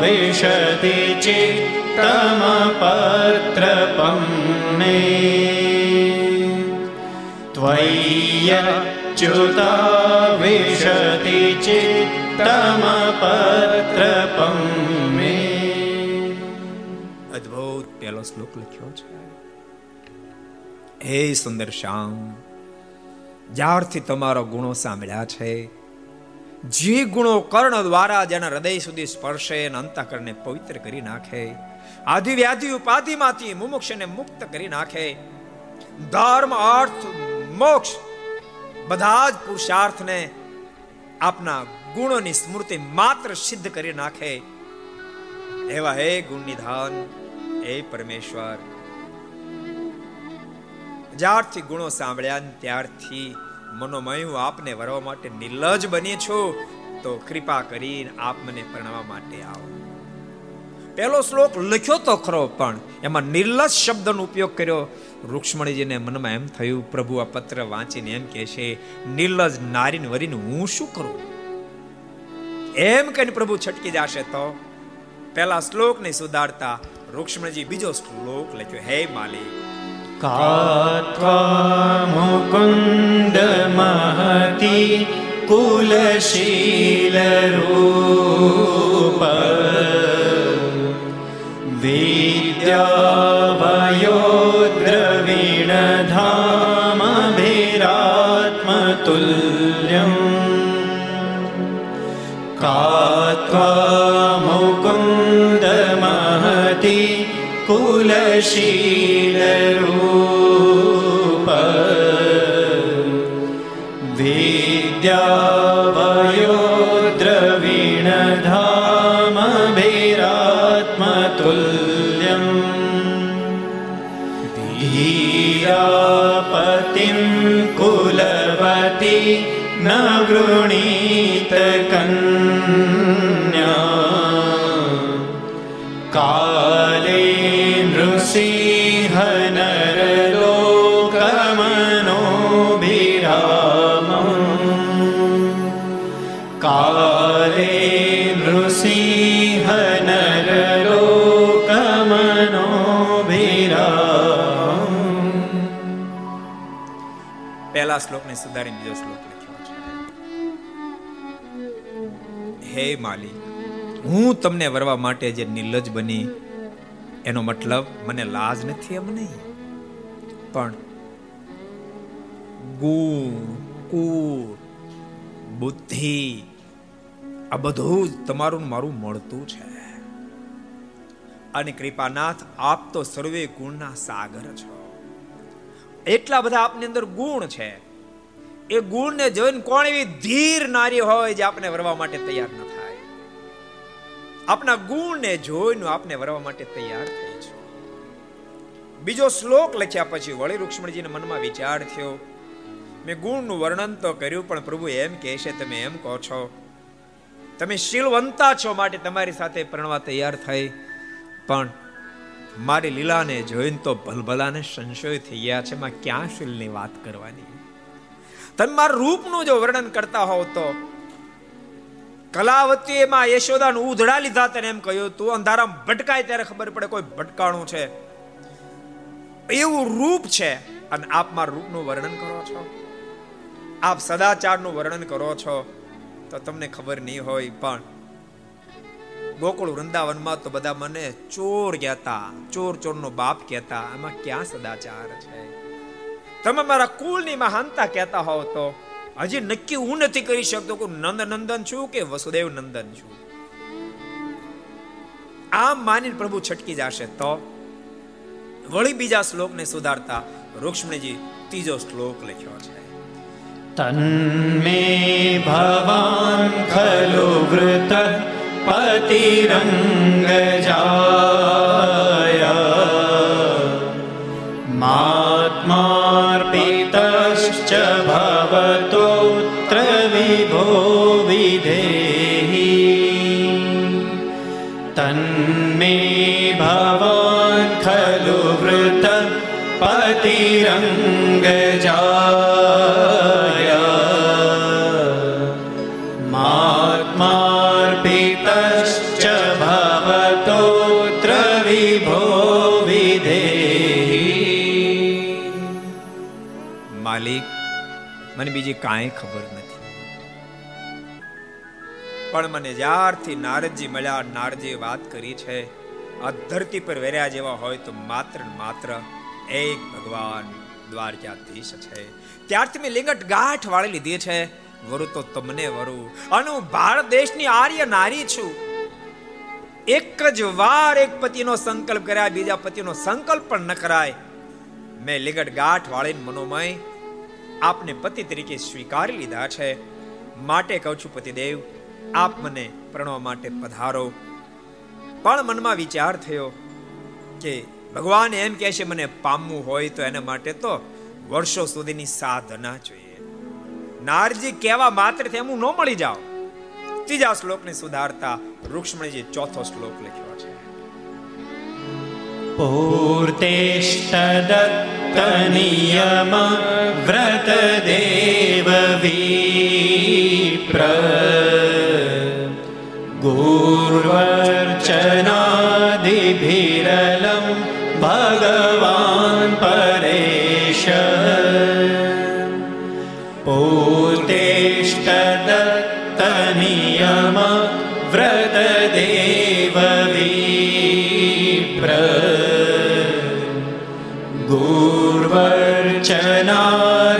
विशति चित्तमपत्रपं मे त्वय्यच्युता विशति चित्तमपत्रपं मे અદ્ભુત પહેલો શ્લોક લખ્યો છે હે સુંદર શ્યામ જ્યારથી તમારા ગુણો સાંભળ્યા છે જે ગુણો કર્ણ દ્વારા જેના હૃદય સુધી સ્પર્શે અને અંતઃકરણને પવિત્ર કરી નાખે. આધિ વ્યાધિ ઉપાધિમાંથી મુમુક્ષને મુક્ત કરી નાખે. ધર્મ, અર્થ, મોક્ષ બધા જ પુરુષાર્થને આપના ગુણોની સ્મૃતિ માત્ર સિદ્ધ કરી નાખે. એવા હે ગુણ નિધાન હે પરમેશ્વર. જ્યારથી ગુણો સાંભળ્યા ત્યારથી મનોમય આપને વરવા માટે નિર્લજ બની છું, તો કૃપા કરીને આપ મને પરણવા માટે આવો. પહેલો શ્લોક લખ્યો તો ખરો, પણ એમાં નિર્લજ શબ્દનો ઉપયોગ કર્યો. રૂક્ષ્મણીજીને મનમાં એમ થયું, પ્રભુ, આ પત્ર વાંચીને એમ કહે છે, નિર્લજ નારીને વરીને હું શું કરું? એમ કહીને પ્રભુ છટકી જશે તો પહેલા શ્લોકને સુધારતા રૂક્ષ્મણજી બીજો શ્લોક લખ્યો, હે માલિક कात्वा मुकुन्द महति कुलशीलरूप विद्यावयोद्रवीणधामभिरात्मतुल्यम् कात्वा मुकुन्द महति कुलशीलरूप ગૃણીત કન્યા કાલે નૃસિંહનર લોકમનોભિરામ કાલે નૃસિંહનર લોકમનોભિરામ પહેલા શ્લોકને સુધારી બીજો શ્લોક હે માલિક, હું તમને વરવા માટે જે નિર્લજ બની, એનો મતલબ મને લાજ નથી એમ નહીં. પણ બુદ્ધિ, આ બધું જ તમારું મારું મળતું છે. અને કૃપાનાથ, આપ તો સર્વે ગુણના સાગર છો. એટલા બધા આપની અંદર ગુણ છે. એ ગુણને જોઈને કોણ એવી ધીર નારી હોય જે આપને વરવા માટે તૈયાર ન આપના ગુણને જોઈને આપને વરવા માટે તૈયાર થઈ છે. બીજો શ્લોક લખ્યા પછી વળી રૂક્ષ્મણજીના મનમાં વિચાર થયો, મેં ગુણનું વર્ણન તો કર્યું, પણ પ્રભુ એમ કહે છે તમે એમ કહો છો, તમે શીલવંતા છો માટે તમારી સાથે પરણવા તૈયાર થઈ, પણ મારી લીલાને જોઈને તો ભલભલાને સંશય થઈ ગયા છે, માં ક્યાં શીલની વાત કરવાની? તમે મારા રૂપનું જો વર્ણન કરતા હોવ તો કલાવતી એમાં યશોદાને ઉધડા લીધા તને એમ કહ્યું, તું અંધારામાં ભટકાય ત્યારે ખબર પડે કોઈ ભટકાણું છે. એવું રૂપ છે. અને આપ મારા રૂપનું વર્ણન કરો છો? આપ સદાચારનું વર્ણન કરો છો? તો તમને ખબર નહીં હોય, પણ ગોકુળ વૃંદાવનમાં તો બધા મને ચોર કહેતા, ચોર ચોરનો બાપ કહેતા, આમાં ક્યાં સદાચાર છે? તમે મારા કુલની મહાનતા કહેતા હોવ તો હજી નક્કી હું નથી કરી શકતો કે નંદ નંદન છું કે વસુદેવ નંદન છું. આમ માની પ્રભુ છટકી જશે તો વળી બીજા શ્લોકને સુધારતા રૂક્ષ્મણીજી ત્રીજો શ્લોક લખ્યો છે. તન્મે ભવાન ખલો વૃત પતિરંગજાય માત્માર્પિતશ્ચ પતિ રંગ જાય માત્માર્પિતશ્ચ ભવતોત્ર વિભો વિધે માલિક મને બીજી કાંઈ ખબર નથી. પણ મને જ્યારથી નારદજી મળ્યા, નારદજીએ વાત કરી છે, આ ધરતી પર વેર્યા જેવા હોય તો માત્ર માત્ર એક ભગવાન દ્વારકાધીશ છે. ત્યારથી મેં લિંગટ ગાંઠ વાળી લીધી છે. વરુ તો તમને વરુ. અને હું ભારત દેશની આર્ય નારી છું. એક જ વાર એક પતિનો સંકલ્પ કર્યા, બીજા પતિનો સંકલ્પ પણ ન કરાય. મેં લિંગટ ગાંઠ વાળીને મનોમય આપને પતિ તરીકે સ્વીકારી લીધા છે. માટે કહું છું પતિદેવ, આપ મને પ્રણવા માટે પધારો. પણ મનમાં વિચાર થયો કે ભગવાન એમ કહે છે, મને પામવું હોય તો એના માટે તો વર્ષો સુધીની સાધના જોઈએ. નારજી કહેવા માત્ર એમ ન મળી જાઓ ત્રીજા શ્લોકને સુધારતા રૂક્ષ્મણીજી ચોથો શ્લોક લખ્યો છે. પૂર્તેષ્ટદત્તનિયમ વ્રત દેવ પ્ર ગુર્વર્ચના ભગવાન પરેશ પોતેષ્ટદત્તનિયમ વ્રત દેવ વિપ્ર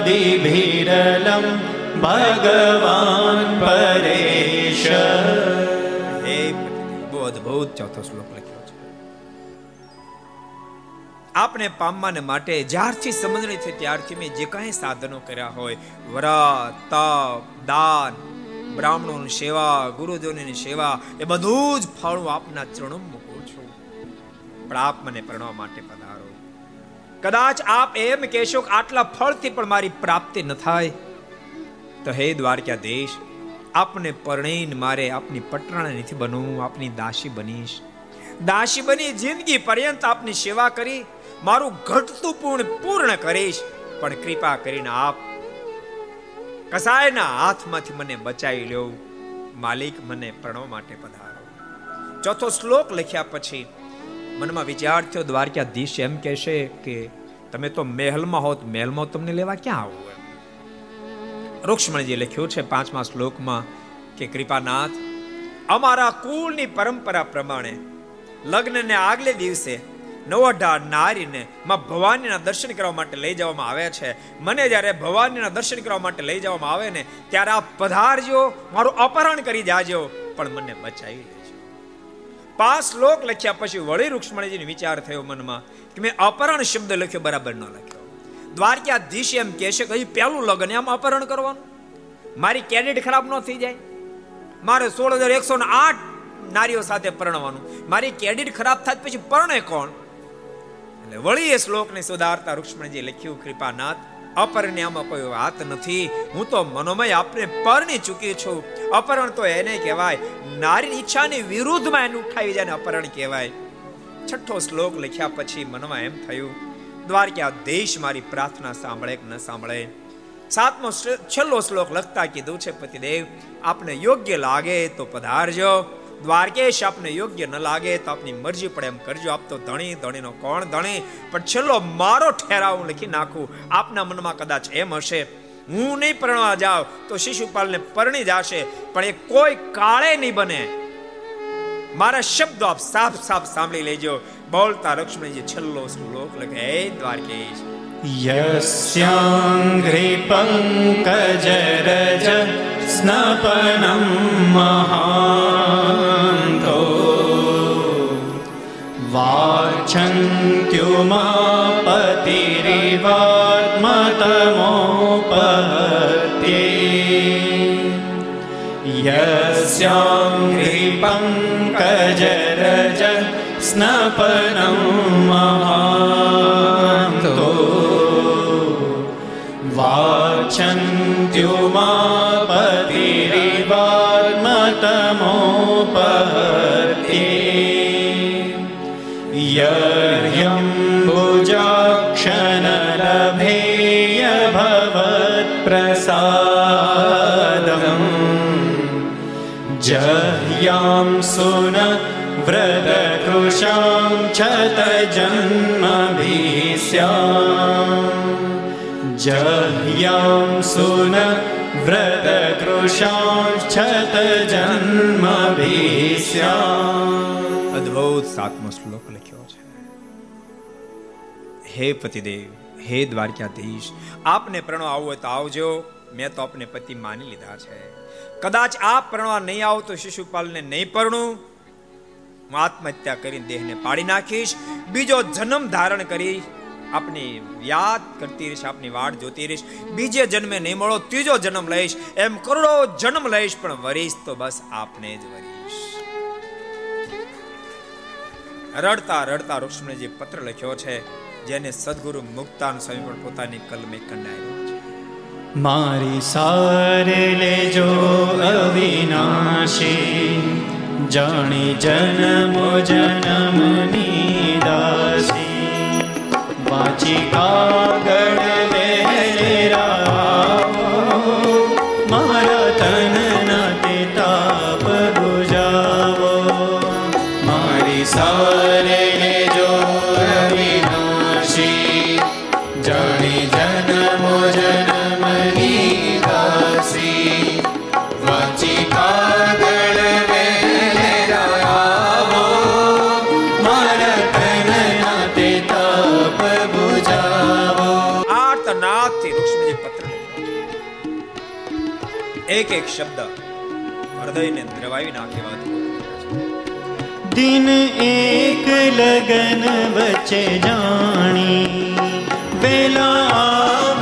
ગુર્વર્ચનાદિભિરલમ ભગવાન પરેશ હે બહુ અદભુત ચોથો શ્લોક લખ્યો આપને પામવાને માટે જ્યારથી સમજણી થઈ ત્યારથી મેં જે કાંઈ સાધનો કર્યા હોય, વ્રત, તપ, દાન, બ્રાહ્મણોની સેવા, ગુરુજનોની સેવા, એ બધું જ ફળ આપના ચરણો મૂકું છું. પણ આપ મને પ્રણવા માટે પધારો. કદાચ આપ એમ કહેશો કે આટલા ફળથી પણ મારી પ્રાપ્તિ ન થાય. તો હે દ્વારકાધીશ આપને પરણીને મારે આપની પટરાણા નથી બનવું, આપની દાસી બનીશ. દાસી બની જિંદગી પર્યંત આપની સેવા કરી મારું ઘટતું પૂર્ણ પૂર્ણ કરીશ. પણ કૃપા કરીને આપ કસાયના હાથમાંથી મને બચાવી લ્યો માલિક મને પ્રણવ માટે પધારો. ચોથો શ્લોક લખ્યા પછી મનમાં વિચાર થયો દ્વારકાધીશ એમ કહેશે કે તમે તો મહેલમાં હો મહેલમાં તમને લેવા ક્યાં આવું એમ? રૂક્ષ્મણજી લખ્યું છે પાંચમા શ્લોકમાં કે કૃપાનાથ, અમારા કુળની પરંપરા પ્રમાણે લગ્નને આગલે દિવસે નવઢા નારીને માં ભવાનીના દર્શન કરવા માટે લઈ જવામાં આવે છે. મને જ્યારે ભવાનીના દર્શન કરવા માટે લઈ જવામાં આવે ને, ત્યારે આ પધારજો, મારું અપહરણ કરી જાજો, પણ મને બચાવી લેજો. પાંચ શ્લોક લખ્યા પછી વળી રૂક્ષ્મણીજીને વિચાર થયો મનમાં કે મેં અપહરણ શબ્દ લખ્યો, બરાબર ન લખ્યો. દ્વારકાધીશ એમ કહે છે કે અહીં પહેલું લગ્ન એમ અપહરણ કરવાનું. મારી કેડિટ ખરાબ ન થઈ જાય. મારે સોળ હજાર એકસો આઠ નારીઓ સાથે પરણવાનું. મારી કેડિટ ખરાબ થાય પછી પરણે કોણ? એટલે વળી એ શ્લોકને સુધારતા રુક્ષ્મણજી લખ્યું, કૃપાનાથ અપરણ્ય આમાં કોઈ વાત નથી. હું તો મનોમય આપને પરણી ચૂકી છું. અપહરણ તો એને કહેવાય. નારી ઈચ્છાની વિરુદ્ધમાં એને ઉઠાવી જાય અપહરણ કહેવાય. છઠ્ઠો શ્લોક લખ્યા પછી મનમાં એમ થયું, દ્વારકા દેશ મારી પ્રાર્થના સાંભળે કે ન સાંભળે? સાતમો છેલ્લો શ્લોક લખતા કીધું છે, પતિદેવ, આપને યોગ્ય લાગે તો પધારજો. દ્વારકેશ આપને યોગ્ય ન લાગે તો આપની મરજી પડે એમ કરજો. આપ તો ધણી, ધણીનો કોણ ધણી? પણ છેલ્લો મારો ઠેરાવ હું લખી નાખું. આપના મનમાં કદાચ એમ હશે, હું નહીં પરણવા જાઉં તો શિશુપાલને પરણી જશે, પણ એ કોઈ કાળે નહીં બને. મારા શબ્દો આપ સાફ સાફ સાંભળી લેજો. બોલતા લક્ષ્મણજી છેલ્લો શ્લોક લખે દ્વારકેશ यस्याङ्घ्रिपङ्कजरज स्नपनं महान्तो वाच्छन्त्युमापतिरिवात्मतमोपहत्ये यस्याङ्घ्रिपङ्कजरज स्नपनं महान्तो वाच्छन्त्युमापतिरिवात्मतमोपहत्ये यर्हि स्वयम्भुजाक्षणलभेय भवत्प्रसादम् जह्यां सुन व्रतकृशां क्षतजन्मभिस्याम् जह्यां सुन વ્રતકૃશાક્ષત જન્મભીસ્યા અદ્ભુત સાતમો શ્લોક લખ્યો છે હે પતિદેવ હે દ્વારકાધીશ આપને પ્રણવ આવવો હોય તો આવજો મેં તો આપને પતિ માની લીધા છે કદાચ આપ પ્રણવા નહીં આવો તો શિશુપાલને નહીં પરણું હું આત્મહત્યા કરીને દેહને પાડી નાખીશ બીજો જન્મ ધારણ કરી આપની યાદ કરતી રહીશ, આપની વાટ જોતી રહીશ. બીજે જન્મે નહીં મળો, ત્રીજો જન્મ લઈશ. એમ કરોડો જન્મ લઈશ, પણ વરીશ તો બસ આપને જ વરીશ. રડતા રડતા રુક્ષ્મણીજી પત્ર લખ્યો છે, જેને સદગુરુ મુક્તાન સ્વામી પણ પોતાની કલમે કંડાયેલો છે. મારી સારે લેજો અવિનાશી, જાણી જન્મ જન્મની દાસી. વાંચી કાગળ એક એક શબ્દ હૃદયને દ્રવાવી નાખે છે. દિન એક લગન વચ્ચે જાણી વેલા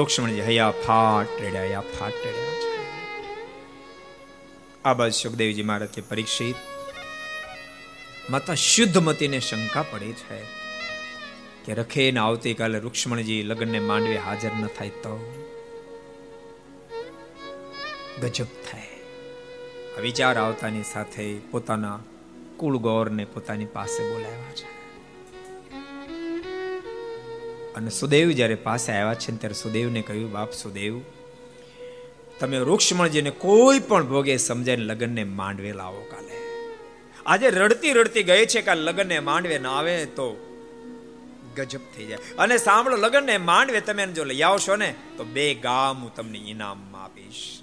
રોક્ષમણજી હૈયા ફાટ રેડ્યા હૈયા ફાટ રેડ્યા આ બાદ સુખદેવજી મહારાજ પરીક્ષિત માતા શુદ્ધ શુદ્ધમતીને શંકા પડી છે કે રખે ને આવતીકાલે રૂક્ષ્મણજી લગ્નને માંડવી હાજર ન થાય તો ગજબ થાય. વિચાર આવતાની સાથે પોતાના કુળ ગૌરને પોતાની પાસે બોલાવ્યા છે. અને સુદેવ જ્યારે પાસે આવ્યા છે ત્યારે સુદેવને કહ્યું, બાપ સુદેવ, તમે રૂક્ષ્મણજીને કોઈ પણ ભોગે સમજાઈને લગ્નને માંડવે લાવો કાલે. આજે રડતી રડતી ગઈ છે કે લગ્નને માંડવે ના આવે તો ગજબ થઈ જાય. અને સાંભળો, લગ્નને માંડવે તમે જો લઈ આવશો ને, તો બે ગામ હું તમને ઇનામમાં આપીશ.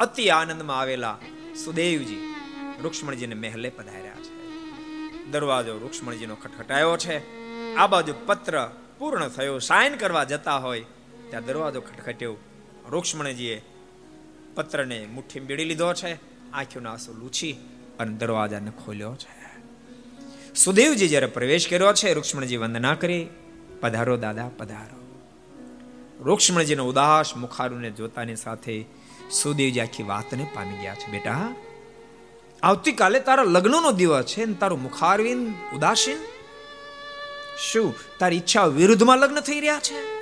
અતિ આનંદમાં આવેલા સુદેવજી રૂક્ષ્મણજીને મહેલે પધાર્યા છે. દરવાજો રૂક્ષ્મણજીનો ખટખટાયો છે. આ બાજુ પત્ર પૂર્ણ થયો, સાઇન કરવા જતા હોય ત્યાં દરવાજો ખટખટ્યો. રૂક્ષ્મણજીએ પત્રને મુઠ્ઠી બેડી લીધો છે, આંખોના આંસુ લૂછી અને દરવાજાને ખોલ્યો છે. સુદેવજી જ્યારે પ્રવેશ કર્યો છે, રૂક્ષ્મણજી વંદના કરી, પધારો દાદા, પધારો. રૂક્ષ્મણજીનો ઉદાસ મુખારુને જોતાની સાથે સુદેવજી આખી વાતને પામી ગયા છે. બેટા, આવતીકાલે તારા લગ્નનો દિવસ છે ને તારું મુખારવીન ઉદાસીન? શું તારી ઈચ્છા વિરુદ્ધમાં લગ્ન થઈ રહ્યા છે?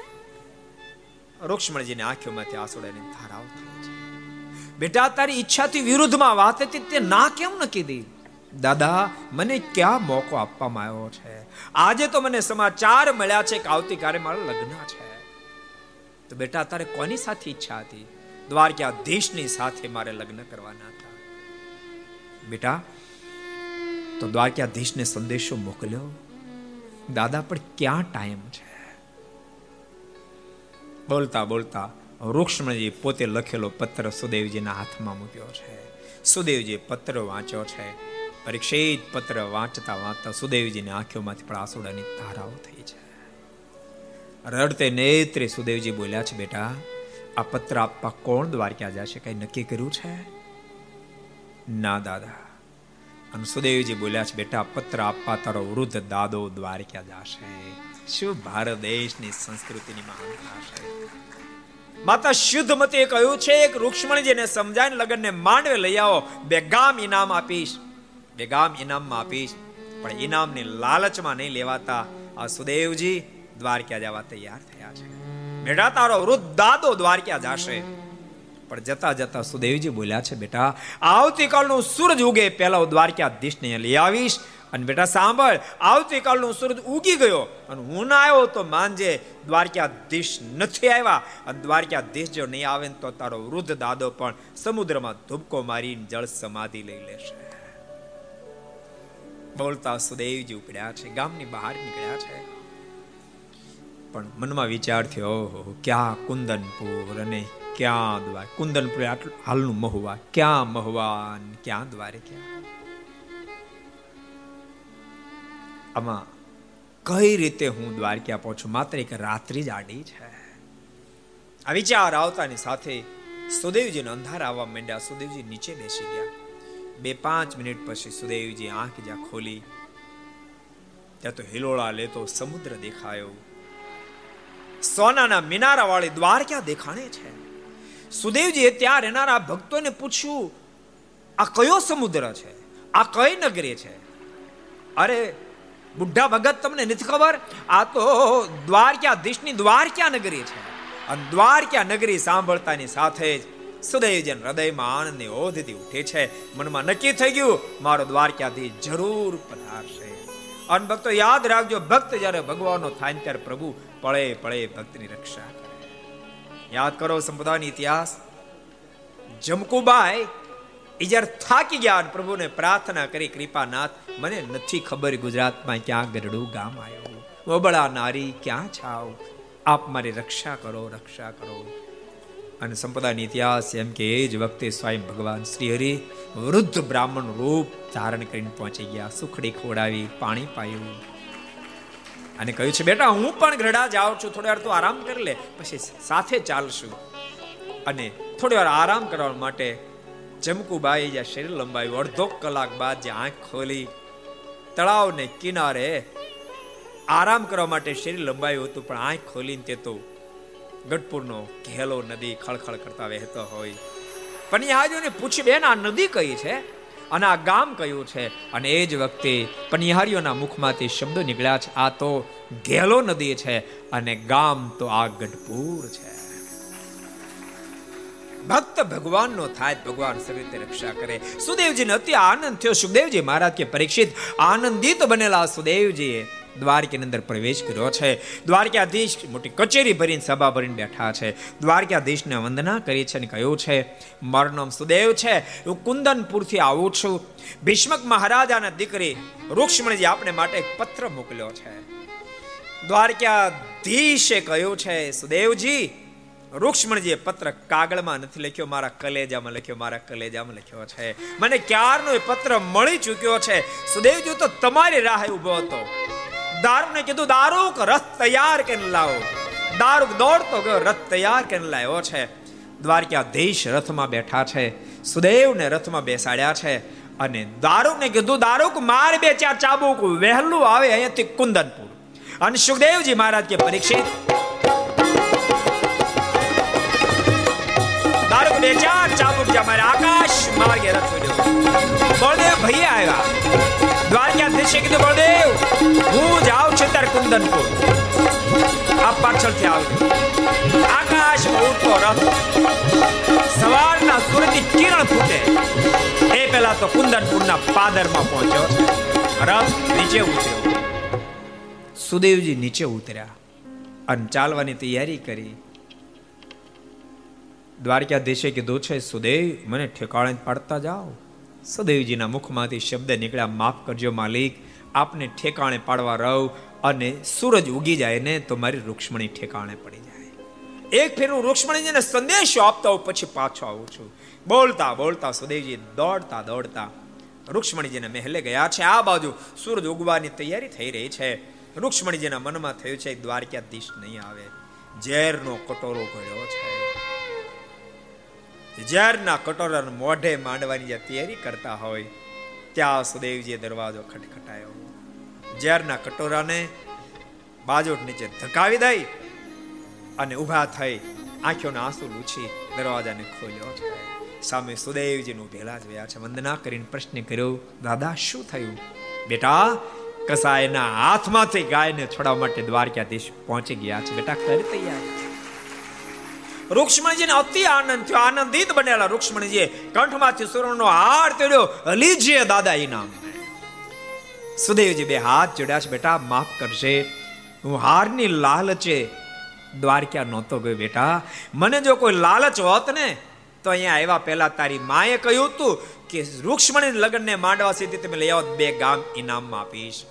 રૂક્ષ્મણજીની આંખોમાંથી આંસુડાની ધારાઓ થઈ છે. બેટા, તારી ઈચ્છાથી વિરુદ્ધમાં વાત હતી તે ના કેમ ન કીધી? દાદા, મને ક્યાં મોકો આપવામાં આવ્યો છે? આજે તો મને સમાચાર મળ્યા છે કે આવતીકાલે મારા લગ્ન છે. તો બેટા, તારે કોની સાથે ઈચ્છા હતી? દ્વારકાધીશની સાથે મારે લગ્ન કરવાના હતા. બેટા, તો દ્વારકાધીશને સંદેશો મોકલ્યો. દાદા, પણ ક્યાં ટાઈમ છે? બોલતા બોલતા રૂક્ષ્મણજી પોતે લખેલો પત્ર સુદેવજીના હાથમાં મૂક્યો છે. સુદેવજી પત્ર વાંચ્યો છે. પરીક્ષિત પત્ર વાંચતા વાંચતા સુદેવજીની આંખોમાંથી પણ આસુડાની ધારાઓ થઈ છે. રડતે નેત્રે સુદેવજી બોલ્યા છે, બેટા આ પત્ર આપવા કોણ દ્વારકા જશે કઈ નક્કી કર્યું છે? ના, દાદા. અને સુદેવજી બોલ્યા છે, બેટા પત્ર આપવા તારો વૃદ્ધ દાદો દ્વારકા જશે શું ભારત દેશની સંસ્કૃતિની મહાનતા છે? માતા શુદ્ધમતીએ કહ્યું છે, એક રૂક્ષ્મણીજીને સમજાવીને લગ્નને માંડવે લઈ આવો, બે ગામ ઇનામ આપીશ. બે ગામ ઇનામમાં આપીશ, પણ ઇનામની લાલચમાં નહીં લેવાતા આ સુદેવજી દ્વારકા જવા તૈયાર થયા છે. બેટા, તારો વૃદ્ધ દાદો દ્વારકા જાશે. પણ જતા જતા સુદેવજી બોલ્યા છે, બેટા, આવતીકાલનું સૂરજ ઉગે, પહેલા હું દ્વારકાધીશને લઈ આવીશ. અને બેટા, સાંભળ, આવતીકાલનું સૂરજ ઉગી ગયો. અને હું ના આવ્યો તો માનજે દ્વારકાધીશ નથી આવ્યા. અને દ્વારકાધીશ જો નહીં આવે તો તારો વૃદ્ધ દાદો પણ સમુદ્રમાં ધુબકો મારીને જળ સમાધિ લઈ લેશે. બોલતા સુદેવજી ઉપડ્યા છે, ગામની બહાર નીકળ્યા છે. પણ મનમાં વિચાર થયો, ઓહો, ક્યાં કુંદનપુર અને ક્યાં દ્વાર કુંદનપુર આટલું, હાલનું મહુવા, ક્યાં મહુવા ક્યાં દ્વારે ક્યાં? આમાં કઈ રીતે હું દ્વારકા પહોંચું? માત્ર એક રાત્રિ જ આડી છે. આ વિચાર આવતાની સાથે સુદેવજીને અંધાર આવવા માંડ્યા. સુદેવજી નીચે બેસી ગયા. બે પાંચ મિનિટ પછી સુદેવજી આંખ જ્યાં ખોલી, ત્યાં તો હિલોળા લેતો સમુદ્ર દેખાયો. સોનાના મિનારા વાળી દ્વારકા દેખાણે છે. સુદેવજીએ ત્યાં રહેનારા ભક્તોને પૂછ્યું, આ કયો સમુદ્ર છે? આ કઈ નગરી છે? અરે, બુઢા ભગત તમને નથી ખબર? આ તો દ્વારકાધીશની દ્વારકા નગરી છે. અને દ્વારકા નગરી સાંભળતાની સાથે જ સુદૈવજન હૃદયમાં આનંદની ઓધથી ઉઠે છે. મનમાં નક્કી થઈ ગયું, મારો દ્વારકાધીશ જરૂર પધારશે. અને ભક્તો યાદ રાખજો, ભક્ત જ્યારે ભગવાનનો થાય ત્યારે પ્રભુ પળે પળે ભક્તની રક્ષા યાદ કરો સંપદાનો ઇતિહાસ જમકુબાઈ એ જ્યારે થાકી ગયા પ્રભુને પ્રાર્થના કરી કૃપાનાથ મને નથી ખબર ગુજરાતમાં ક્યાં ગરડું ગામ આવ્યું ઓબળા નારી ક્યાં છાવ આપ મારી રક્ષા કરો રક્ષા કરો અને સંપદાનો ઇતિહાસ એમ કે એ જ વખતે સ્વયં ભગવાન શ્રી હરિ વૃદ્ધ બ્રાહ્મણ રૂપ ધારણ કરીને પહોંચી ગયા સુખડી ખોડાવી પાણી પાયું અને કહ્યું છે, બેટા, હું પણ ગરડા જાઉં છું. થોડી વાર તું આરામ કરી લે, પછી સાથે ચાલશું. અને થોડી વાર આરામ કરવા માટે જમકુબાઈ જ્યાં શરીર લંબાવ્યું અડધો કલાક બાદ જે આંખ ખોલી, તળાવને કિનારે આરામ કરવા માટે શરીર લંબાયું હતું, પણ આંખ ખોલીને તે તો ગઢપુરનો ઘેલો નદી ખળખળ કરતા વહેતો હોય. પનિહારીઓને પૂછી બેન, આ નદી કઈ છે? અને આ ગામ કયું છે? અને એ જ વખતે પનિહારીઓના મુખમાંથી શબ્દો નીકળ્યા છે. આ તો ઘેલો નદી છે અને ગામ તો આ ગઢપુર છે. ભક્ત ભગવાનનો થાય ભગવાન સર્વ રક્ષા કરે. સુદેવજીને અતિ આનંદ થયો. સુદેવજી મહારાજ કે પરીક્ષિત, આનંદિત બનેલા સુદેવજીએ દ્વારકાની અંદર પ્રવેશ કર્યો છે. દ્વારકાધીશ મોટી કચેરી ભરીને સભા ભરીને બેઠા છે. દ્વારકાધીશને વંદના કરી છે અને કહ્યું છે, મારું નામ સુદેવ છે. હું કુંદનપુરથી આવું છું. ભીષ્મક મહારાજાના દીકરી રૂક્ષ્મણીજી આપણે માટે એક પત્ર મોકલ્યો છે. દ્વારકાધીશે કહ્યું છે, સુદેવજી, રૂક્ષ્મણજીએ પત્ર કાગળમાં નથી લખ્યો, મારા કલેજામાં લખ્યો, મારા કલેજામાં લખ્યો છે. મને ક્યારનો એ પત્ર મળી ચૂક્યો છે? સુદેવજી તો તમારી રાહે ઊભો હતો. દારૂને કીધું, દારૂક રથ તૈયાર કરીને લાવો. દારૂક દોડતો ગયો, રથ તૈયાર કરીને લાવ્યો છે. દ્વારકાધીશ રથમાં બેઠા છે, સુદેવને રથમાં બેસાડ્યા છે અને દારૂકને કીધું, દારૂક, માર બે ચાર ચાબુક, વહેલું આવે અહીંયાથી કુંદનપુર. અને સુખદેવજી મહારાજ કે, પરીક્ષિત. દારૂક બે ચાર ચાબુક મારે આકાશ માર્ગે રથ બળદેવ ભૈયા આવ્યા. દ્વારકાધીશે કીધું બળદેવ. હું જાઉં છું તાર કુંદનપુર. આ પાછળથી આવજો આકાશ ઉડતો રથ. સવારના સૂર્યથી કિરણ ફૂટે. એ પહેલા તો કુંદનપુરના પાદરમાં પહોંચ્યો. રથ નીચે ઉતર્યો. સુદેવજી નીચે ઉતર્યા અને ચાલવાની તૈયારી કરી. દ્વારકાધીશે કીધું છે, સુદેવ, મને ઠેકાણે પાડતા જાઓ. સદેવજીના મુખમાંથી શબ્દ નીકળ્યા, માફ કરજો માલિક, આપને ઠેકાણે પાડવા રહું અને સૂરજ ઉગી જાય ને તો મારી રૂક્ષ્મણી ઠેકાણે પડી જાય. એક ફેર હું રૂક્ષ્મણીજીને સંદેશો આપતા હોઉં પછી પાછો આવું છું. બોલતા બોલતા સદૈવજી દોડતા દોડતા રૂક્ષ્મણીજીને મહેલે ગયા છે. આ બાજુ સૂરજ ઉગવાની તૈયારી થઈ રહી છે. રૂક્ષ્મણીજીના મનમાં થયું છે, દ્વારકાધીશ નહીં આવે, ઝેરનો કટોરો ગયો છે. ઝેરના કટોરા મોઢે માંડવાની જે તૈયારી કરતા હોય, ત્યાં સુદેવજીએ દરવાજો ખટખટાયો. ઝેરના કટોરાને બાજોટ નીચે ધકાવી દઈ અને ઊભા થઈ આંખોના આંસુ લૂછી દરવાજાને ખોલ્યો. છે સામે સુદેવજીનું ભેલા જ વ્યા છે. વંદના કરીને પ્રશ્ન કર્યો, દાદા, શું થયું? બેટા, કસાયના હાથમાંથી ગાયને છોડાવવા માટે દ્વારકાધીશ પહોંચી ગયા છે. બેટા કરી તૈયાર. રૂક્ષ્મણીજીને અતિ આનંદ થયો. આનંદિત બનેલા રૂક્ષ્મણીજીએ કંઠમાંથી સુરણનો હાર તેડ્યો. લીજીએ દાદા ઇનામ સુદેવજી બે હાથ જોડ્યા છે, બેટા, માફ કરશે હું હારની લાલચે દ્વારકા નહોતો ગયો, બેટા. મને જો કોઈ લાલચ હોત ને, તો અહીંયા આવ્યા પહેલા તારી માએ કહ્યું હતું કે રૂક્ષ્મણી લગ્નને માંડવા સીધી તમે લઈ આવો, બે ગામ ઇનામમાં આપીશ.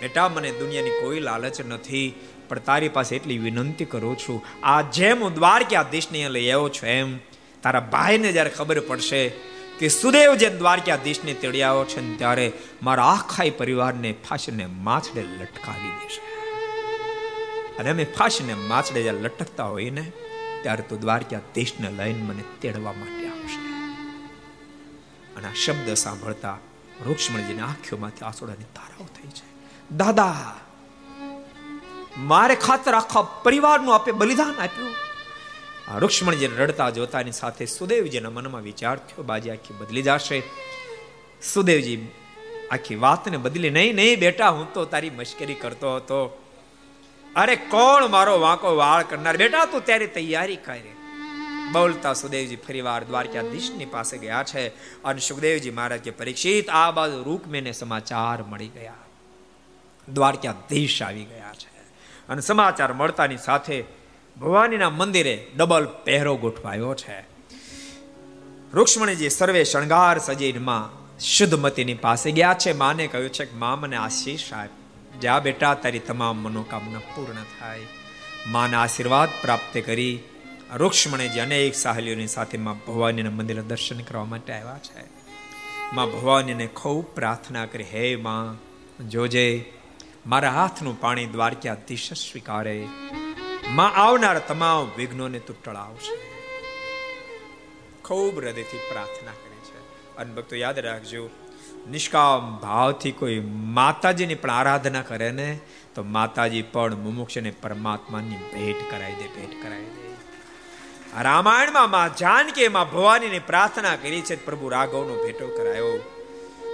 બેટા, મને દુનિયાની કોઈ લાલચ નથી. પણ તારી પાસે એટલી વિનંતી કરું છું. આ જેમ હું દ્વારકાધીશને લઈ આવ્યો છું એમ તારા ભાઈને જ્યારે ખબર પડશે કે સુદેવ જે દ્વારકાધીશને તેડી આવ્યો છે ત્યારે મારા આખા પરિવારને ફાંસીને માછડે લટકાવી દેશે અને અમે ફાંસીને માછડે જ્યારે લટકતા હોય ને ત્યારે તો દ્વારકાધીશને લઈને મને તેડવા માટે આવશે અને આ શબ્દ સાંભળતા રૂક્ષ્મણજીના આંખોમાંથી આસોડાની તારાઓ થઈ છે દાદા! મારે ખાતર આખા પરિવારનું આપે બલિદાન આપ્યું. આ રૂક્ષ્મણજીને રડતા જોતાની સાથે સુદેવજીના મનમાં વિચાર થયો, બાજી, આખી બદલી જશે. સુદેવજી આખી વાતને બદલી, નહીં નહીં, બેટા, હું તો તારી મશ્કરી કરતો હતો. અરે, કોણ મારો વાંકો વાળ કરનાર? બેટા, તું ત્યારે તૈયારી કરે. બોલતા સુદેવજી ફરીવાર દ્વારકાધીશની પાસે ગયા છે અને સુખદેવજી મહારાજ કે પરીક્ષિત આ બાજુ રૂકમેને સમાચાર મળી ગયા. દ્વારકાધીશ આવી ગયા છે. અને સમાચાર મળતાની સાથે ભવાનીના મંદિરે ડબલ પહેરો ગોઠવાયો છે. રૂક્ષ્મણીજી સર્વે શણગાર સજીનમાં શુદ્ધમતીની પાસે ગયા છે. માને કહ્યું છે કે મા મને આશીષ આપ. જા બેટા, તારી તમામ મનોકામના પૂર્ણ થાય. માના આશીર્વાદ પ્રાપ્ત કરી રૂક્ષ્મણીજી અનેક સાહલીઓની સાથે માં ભવાનીના મંદિરે દર્શન કરવા માટે આવ્યા છે. માં ભવાનીને ખૂબ પ્રાર્થના કરી, હે માં, જોજે મારા હાથનું પાણી દ્વારકાધીશ સ્વીકારે માં આવનાર તમામ વિઘ્નોને તું ટળાવશે ખૂબ હૃદયથી પ્રાર્થના કરે છે. અને યાદ રાખજો, નિષ્કામ ભાવથી કોઈ માતાજીની પણ આરાધના કરે ને, તો માતાજી પણ મુમુક્ષને પરમાત્માની ભેટ કરાવી દે, ભેટ કરાવી દે. રામાયણમાં માં જાનકી માં ભવાનીની પ્રાર્થના કરી છે, પ્રભુ રાઘવનો ભેટો કરાયો.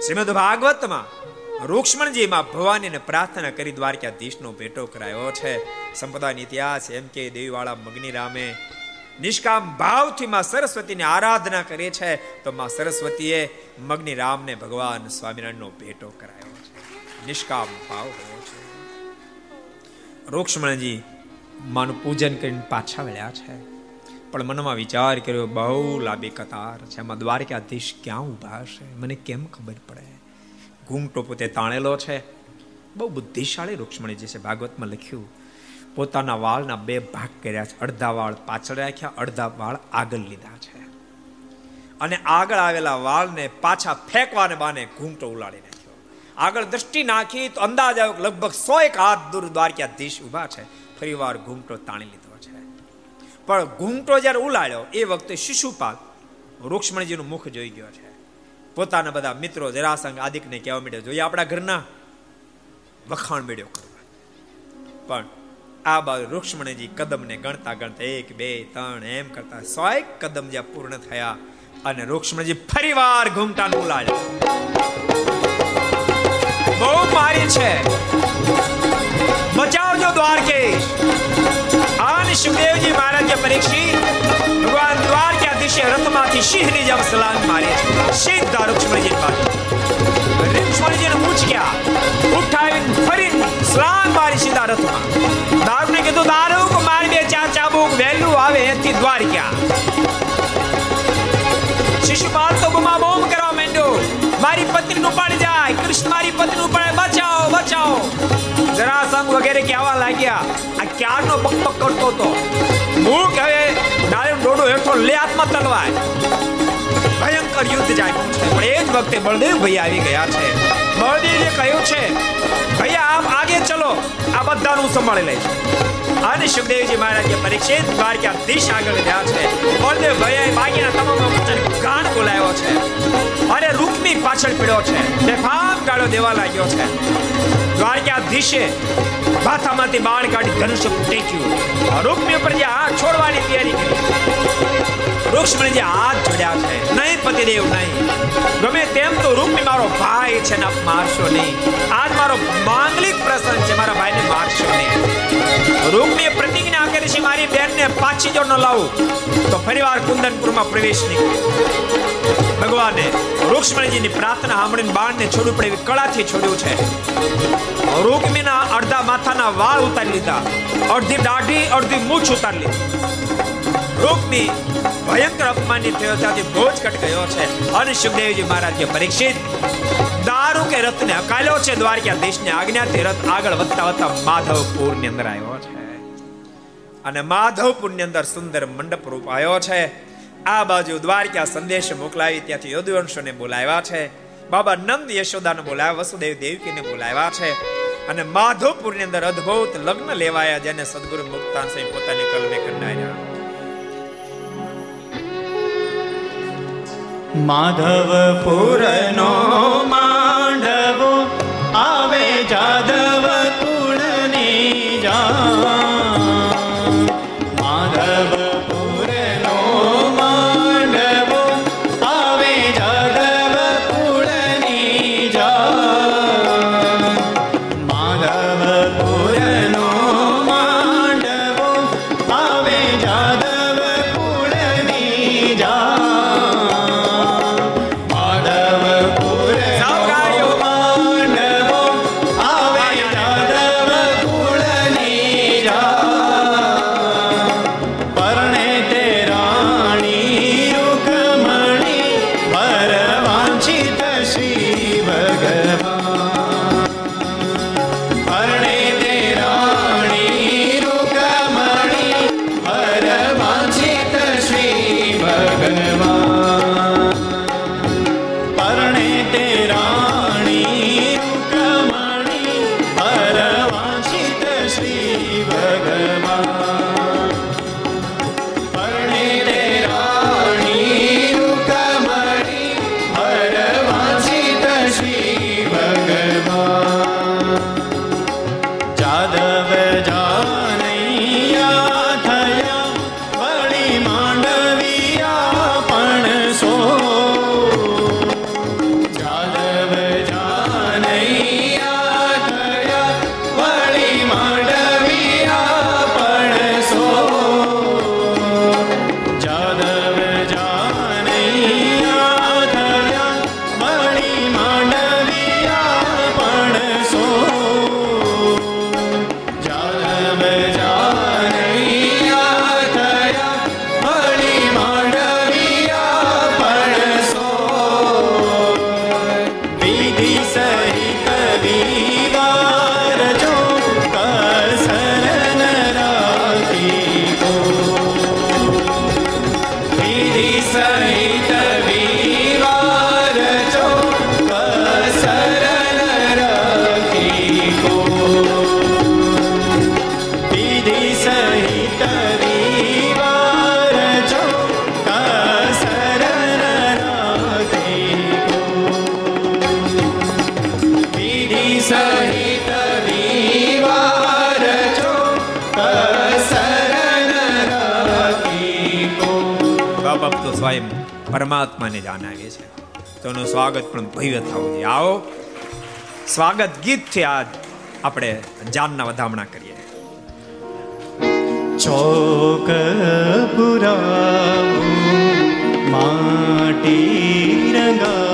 શ્રીમદ ભાગવતમાં રૂક્ષ્મણજી માં ભવાનીને પ્રાર્થના કરી દ્વારકાધીશનો ભેટો કરાયો છે. સંપદાનો ઇતિહાસ એમ કે દેવીવાળા મગની રામે નિષ્કામ ભાવથી માં સરસ્વતીની આરાધના કરે છે. તો માં સરસ્વતીએ મગની રામને ભગવાન સ્વામિનારાયણનો ભેટો કરાયો છે. નિષ્કામ ભાવ હોવો રૂક્ષ્મણજી માનું પૂજન કરીને પાછા વળ્યા છે. પણ મનમાં વિચાર કર્યો, બહુ લાંબી કતાર છે. આમાં દ્વારકાધીશ ક્યાં ઊભા હશે? મને કેમ ખબર પડે? ઘૂંટો પોતે તાણેલો છે. બહુ બુદ્ધિશાળી રૂક્ષ્મણીજી છે ભાગવતમાં લખ્યું, પોતાના વાળના બે ભાગ કર્યા છે. અડધા વાળ પાછળ રાખ્યા, અડધા વાળ આગળ લીધા છે. અને આગળ આવેલા વાળને પાછા ફેંકવાને બાને ઘૂંટો ઉલાડી નાખ્યો. આગળ દ્રષ્ટિ નાખી તો અંદાજ આવ્યો લગભગ સો એક હાથ દૂર દ્વારકાધીશ ઊભા છે. ફરી વાર ઘૂંટો તાણી લીધો છે. પણ ઘૂંટો જ્યારે ઉલાડ્યો એ વખતે શિશુપાલ રૂક્ષ્મણીજીનું મુખ જોઈ ગયો છે. પોતાના બધા મિત્રો જરાસંગ આદિકને કહેવા માંડ્યા, જોઈએ આપણા ઘરના વખાણ મેળ્યો કરવા પણ આ બાજુ રૂક્ષ્મણીજી કદમને ગણતા ગણતા એક, બે, ત્રણ એમ કરતા સો કદમ જ્યાં પૂર્ણ થયા અને રૂક્ષ્મણજી ફરી વાર ઘૂમટાનું ઉલાડ્યો બહુ મારી છે. બચાવજો દ્વારકેશ. આન શિવદેવજી મહારાજ પરીક્ષિત. ભગવાન દ્વારકાધીશે રથમાંથી સિંહની જેમ સલાંગ મારે છે. સીધા રૂક્ષ્મણીજી પાસે રૂક્ષ્મણીજીને મૂંચક્યા ઉઠાવીને ફરી સલાંગ મારી સીધા રથમાં દારૂને કીધું, દારૂ મારી બે ચાર ચાબુક વહેલું આવે એથી દ્વારકા શિશુપાલ તો બુમા બોમ કરવા માંડ્યો. મારી પત્ની પણ જાય. કૃષ્ણ મારી પત્ની પણ બચાવો બચાવો. જરાસંગ વગેરે કહેવા લાગ્યા. આ ક્યારનો બકબક કરતો હતો? હું કહે ડાળીનો ડોડો હેઠો લે હાથમાં તલવાર ભયંકર યુદ્ધ જાય છે. પણ એ જ વખતે બળદેવ ભાઈ આવી ગયા છે. બળદેવે કહ્યું છે, ભૈયા આપ આગે ચલો. આ બધાનું સંભાળી લઈશ. અને સુખદેવજી મહારાજે પરીક્ષિત દ્વારકાધીશ આગળ ગયા છે. બળદેવ ભાઈએ બાકીના તમામ વચન ગાણ બોલાયો છે. અને રૂકમી પાછળ પીડ્યો છે. બેફામ ગાળો દેવા લાગ્યો છે. દ્વારકાધીશે માથામાંથી બાણ કાઢી ધનુષ્ય ટેક્યું રૂકમી ઉપર જે હાથ છોડવાની તૈયારી કરી. રૂક્ષ્મણીજી હાથ જોડ્યા છે. નહીં, પતિદેવ, નહીં. ગમે તેમ તો રૂપની મારો ભાઈ છે ને મારશો નહીં. આજ મારો માંગલિક પ્રસંગ છે, મારા ભાઈને મારશો નહીં. રૂપની પ્રતિજ્ઞા કરી છે મારી બેનને પાછી જો ન લાવું, તો ફરીવાર કુંદનપુરમાં પ્રવેશ નહીં ભગવાને રૂક્ષ્મણીજીની પ્રાર્થના સાંભળીને બાણને છોડવું પડે એવી કળાથી છોડ્યું છે. રૂકમીના અડધા માથાના વાળ ઉતારી લીધા. અડધી દાઢી, અડધી મૂછ ઉતારી લીધી. રૂકમી ભયંકર અપમાનિત થયો ત્યાંથી ભોજ કટ ગયો છે. અને સુખદેવજી મહારાજ પરીક્ષિત દારૂ કે રથને હકાલ્યો છે. દ્વારકા દેશની આજ્ઞાથી રથ આગળ વધતા વધતા માધવપુરની અંદર આવ્યો છે. અને માધવપુરની અંદર સુંદર મંડપ રૂપ આવ્યો છે. આ બાજુ દ્વારકા સંદેશ મોકલાવી ત્યાંથી યદુવંશોને બોલાવ્યા છે. બાબા નંદ યશોદાને બોલાવ્યા, વસુદેવ દેવકીને બોલાવ્યા છે. અને માધવપુરની અંદર અદ્ભુત લગ્ન લેવાયા, જેને સદગુરુ મુક્તાન સિંહ પોતાની કલમે કંડાર્યા માધવપુરનો માંડવો આવે જાદવ પરમાત્માને જણાવીએ છીએ તો એનું સ્વાગત પણ ભવ્ય થવું જોઈએ. આવો. સ્વાગત ગીત છે આજ આપણે જાનના વધામણા કરીએ. ચોક પુરા માટી રંગા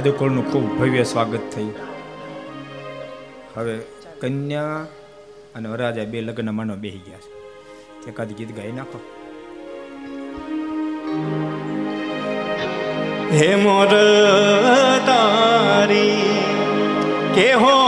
સાધુકુળનું ખૂબ ભવ્ય સ્વાગત થયું. હવે કન્યા અને વરાજા બે લગ્ન માનો બેહી ગયા છે. એકાદ ગીત ગાઈ નાખો. હે મોર તારી કે હો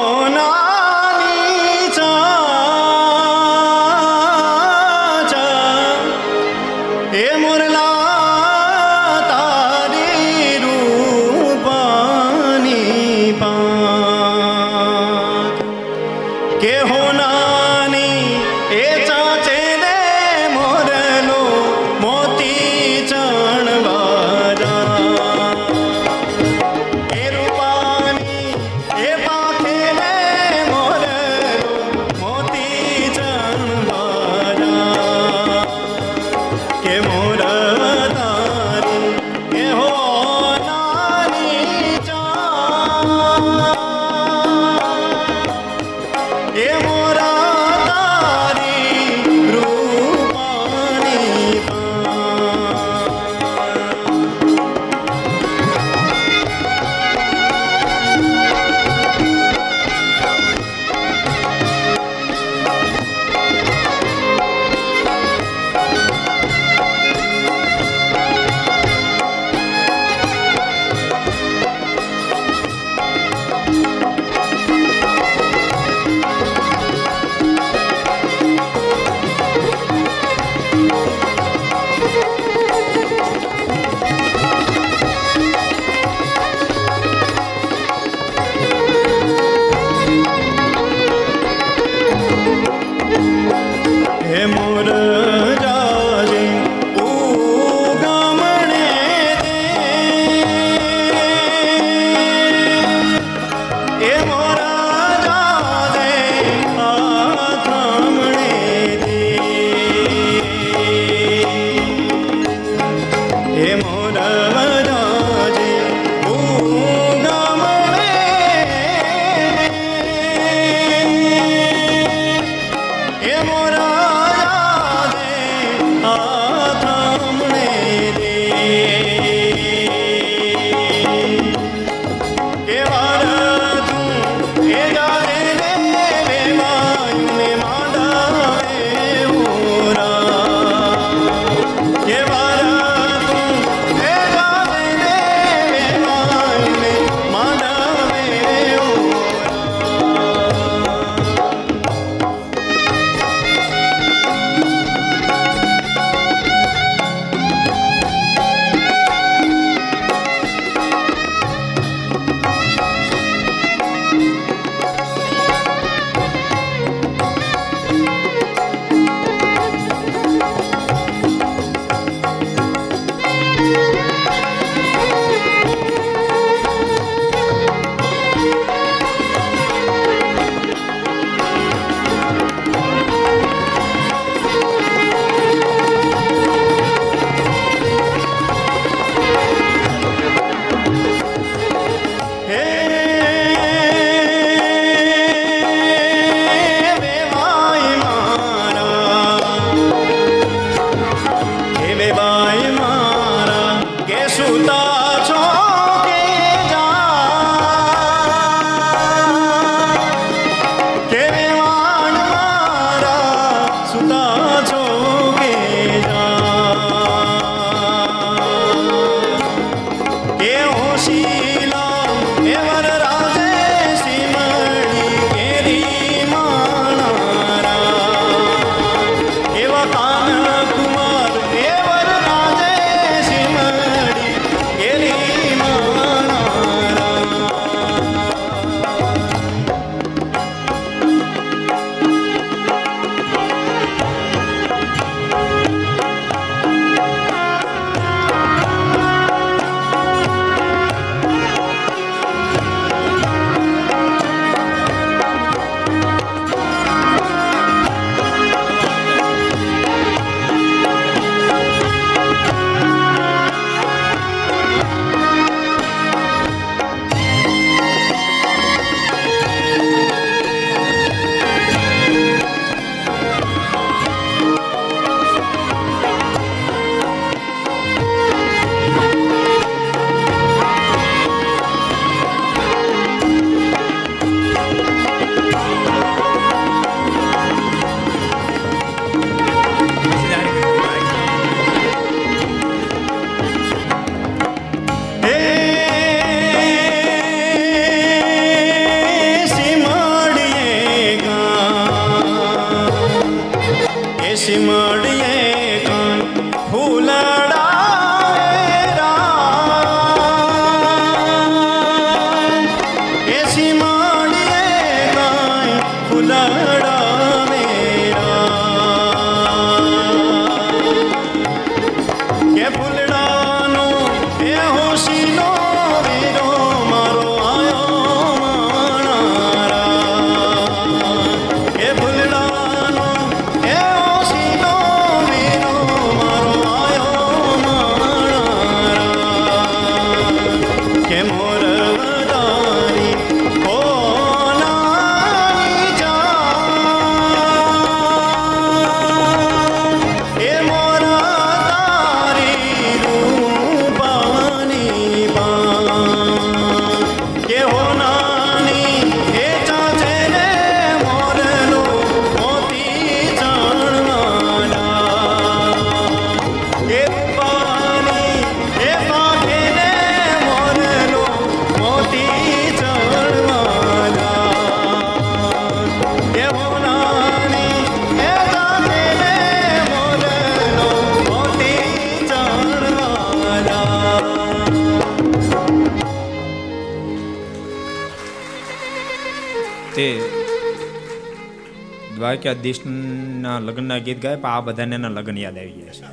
દ્વારકાધીશના લગ્નના ગીત ગાય, પણ આ બધાને એના લગ્ન યાદ આવી ગયા છે.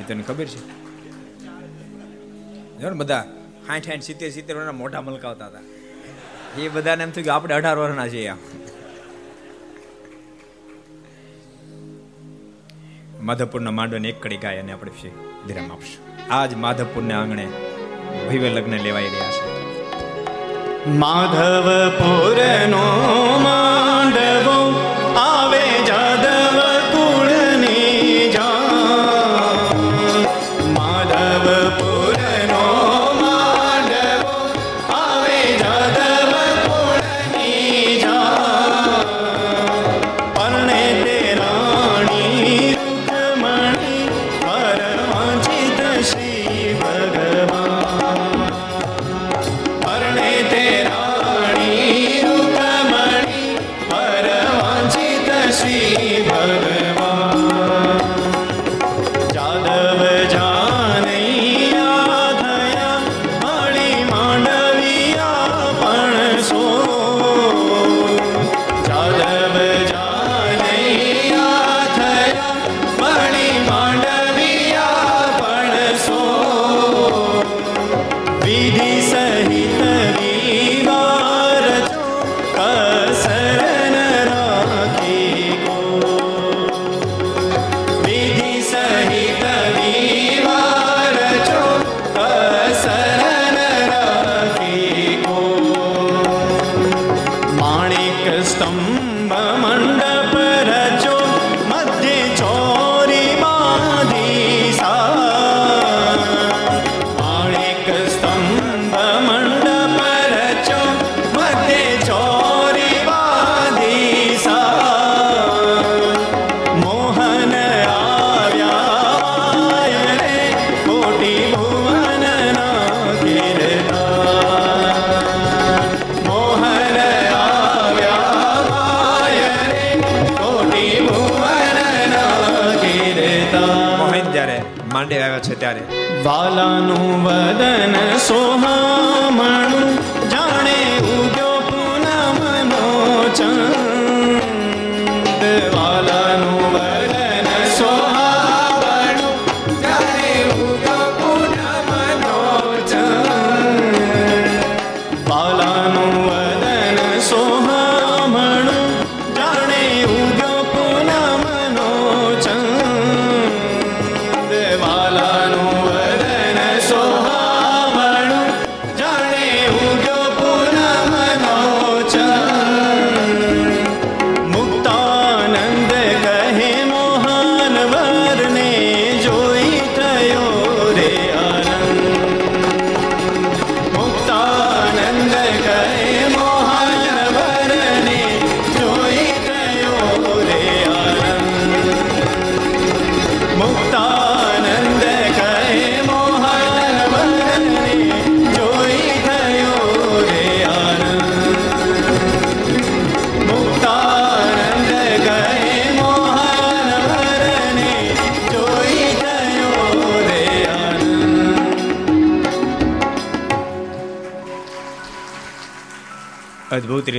એ તને ખબર છે? બધા સાઠ સાઠ સિત્તેર સિત્તેર વર્ષના મોઢા મલકાવતા હતા. એ બધાને એમ થયું કે આપણે અઢાર વર્ષના છીએ આમ. માધવપુરના માંડવાને એક કડી ગાય અને આપણે વિરામ આપશું. આજ માધવપુરને આંગણે ભવ્ય લગ્ન લેવાઈ રહ્યા છે. માધવપુરનો માંડવો વાલાનું વદન સોહામણું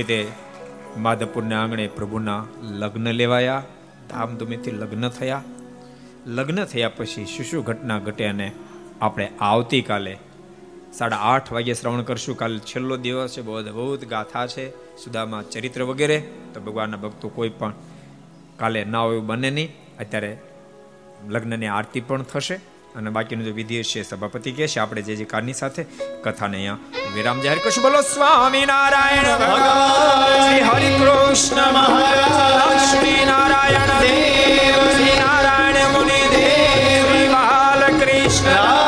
રીતે માધવપુરના આંગણે પ્રભુના લગ્ન લેવાયા, ધામધૂમીથી લગ્ન થયા. લગ્ન થયા પછી શું શું ઘટના ઘટે અને આપણે આવતીકાલે સાડા આઠ વાગે શ્રવણ કરશું. કાલે છેલ્લો દિવસ છે, બહુ અદભુત ગાથા છે, સુદામાં ચરિત્ર વગેરે. તો ભગવાનના ભક્તો કોઈ પણ કાલે ના હોય બને નહીં. અત્યારે લગ્નની આરતી પણ થશે. અને બાકીનું જે વિધિ છે સભાપતિ કહે છે. આપણે જે જે કારની સાથે કથાને અહીંયા વિરામ જાહેર કરશું. બોલો સ્વામી નારાયણ ભગવાન. શ્રી હરિ કૃષ્ણ લક્ષ્મી નારાયણ દેવ શ્રી નારાયણ મુનિ દેવ શ્રી બાલકૃષ્ણ.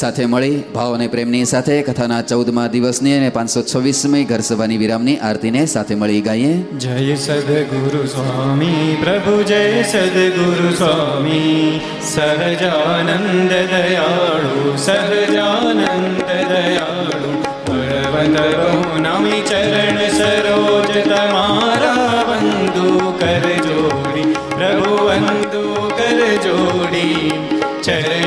સાથે મળી ભાવ અને પ્રેમની સાથે કથાના ચૌદમા દિવસની અને પાંચસો છવ્વીસમી ઘર સભાની વિરામની આરતીને સાથે મળી ગાઈએ. જય સદગુરુ સ્વામી, પ્રભુ જય સદગુરુ સ્વામી. સહજાનંદ દયાળુ સહજાનંદ દયાળુ. બળવંત પદ બહુ નમી ચરણ સરોજ તમારા વંદુ કર જોડી. પ્રભુ વંદુ કર જોડી. ચરણે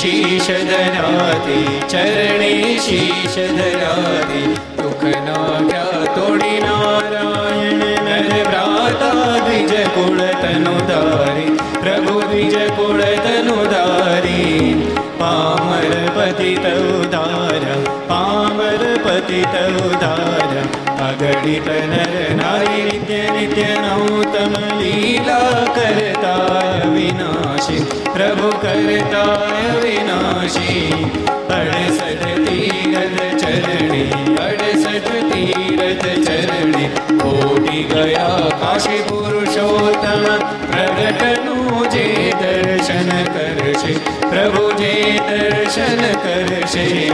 શીશ ધરાતી ચરણે શીશ ધરાતી દુઃખ નાખ્યા તોડી નારાયણ, નર ભ્રાતા દ્વિજ કુળ તનુ ધારી પ્રભુ દ્વિજ કુળ તનુ ધારી પામર પતિત ઉદાર પામર પતિત ઉદાર અગણિત નર નારી નિત્ય નિત્ય નૌતમ લીલા કરતાય વિનાશી પ્રભુ કરતાય વિનાશી અડસઠ તીરથ ચરણી અડસઠ તીર કોટી ગયા કાશી પુરુષોત્તમ. પ્રગટનું જે દર્શન કરશે, પ્રભુ જે દર્શન કરશે.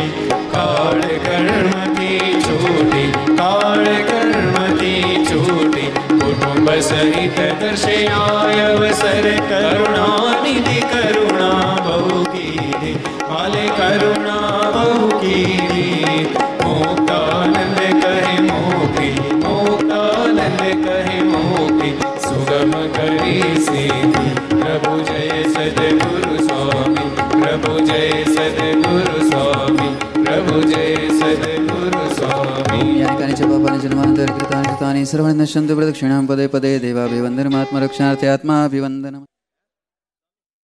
કાળ કર્મથી છૂટી, કાળ કર્મથી છૂટી, કુટુંબ સહિત દર્શે આય અવસર. કરુણાનિધિ, કરુણા બહુ કીધી. માલે કરુણા બહુ કીધી. સીધી પ્રભુ જય સદગુરુ સ્વામી પ્રભુ જય સદગુરુ સ્વામી પ્રભુ જય સદગુરુ સ્વામી યાનિકાની ચ પાપાની જન્માંતર કૃતાની કૃતાની સર્વણ નશ્યંતુ પ્રદક્ષિણાં પદે પદે દેવાભિવંદનમાત્મરક્ષાર્થે આત્માભિવંદનમ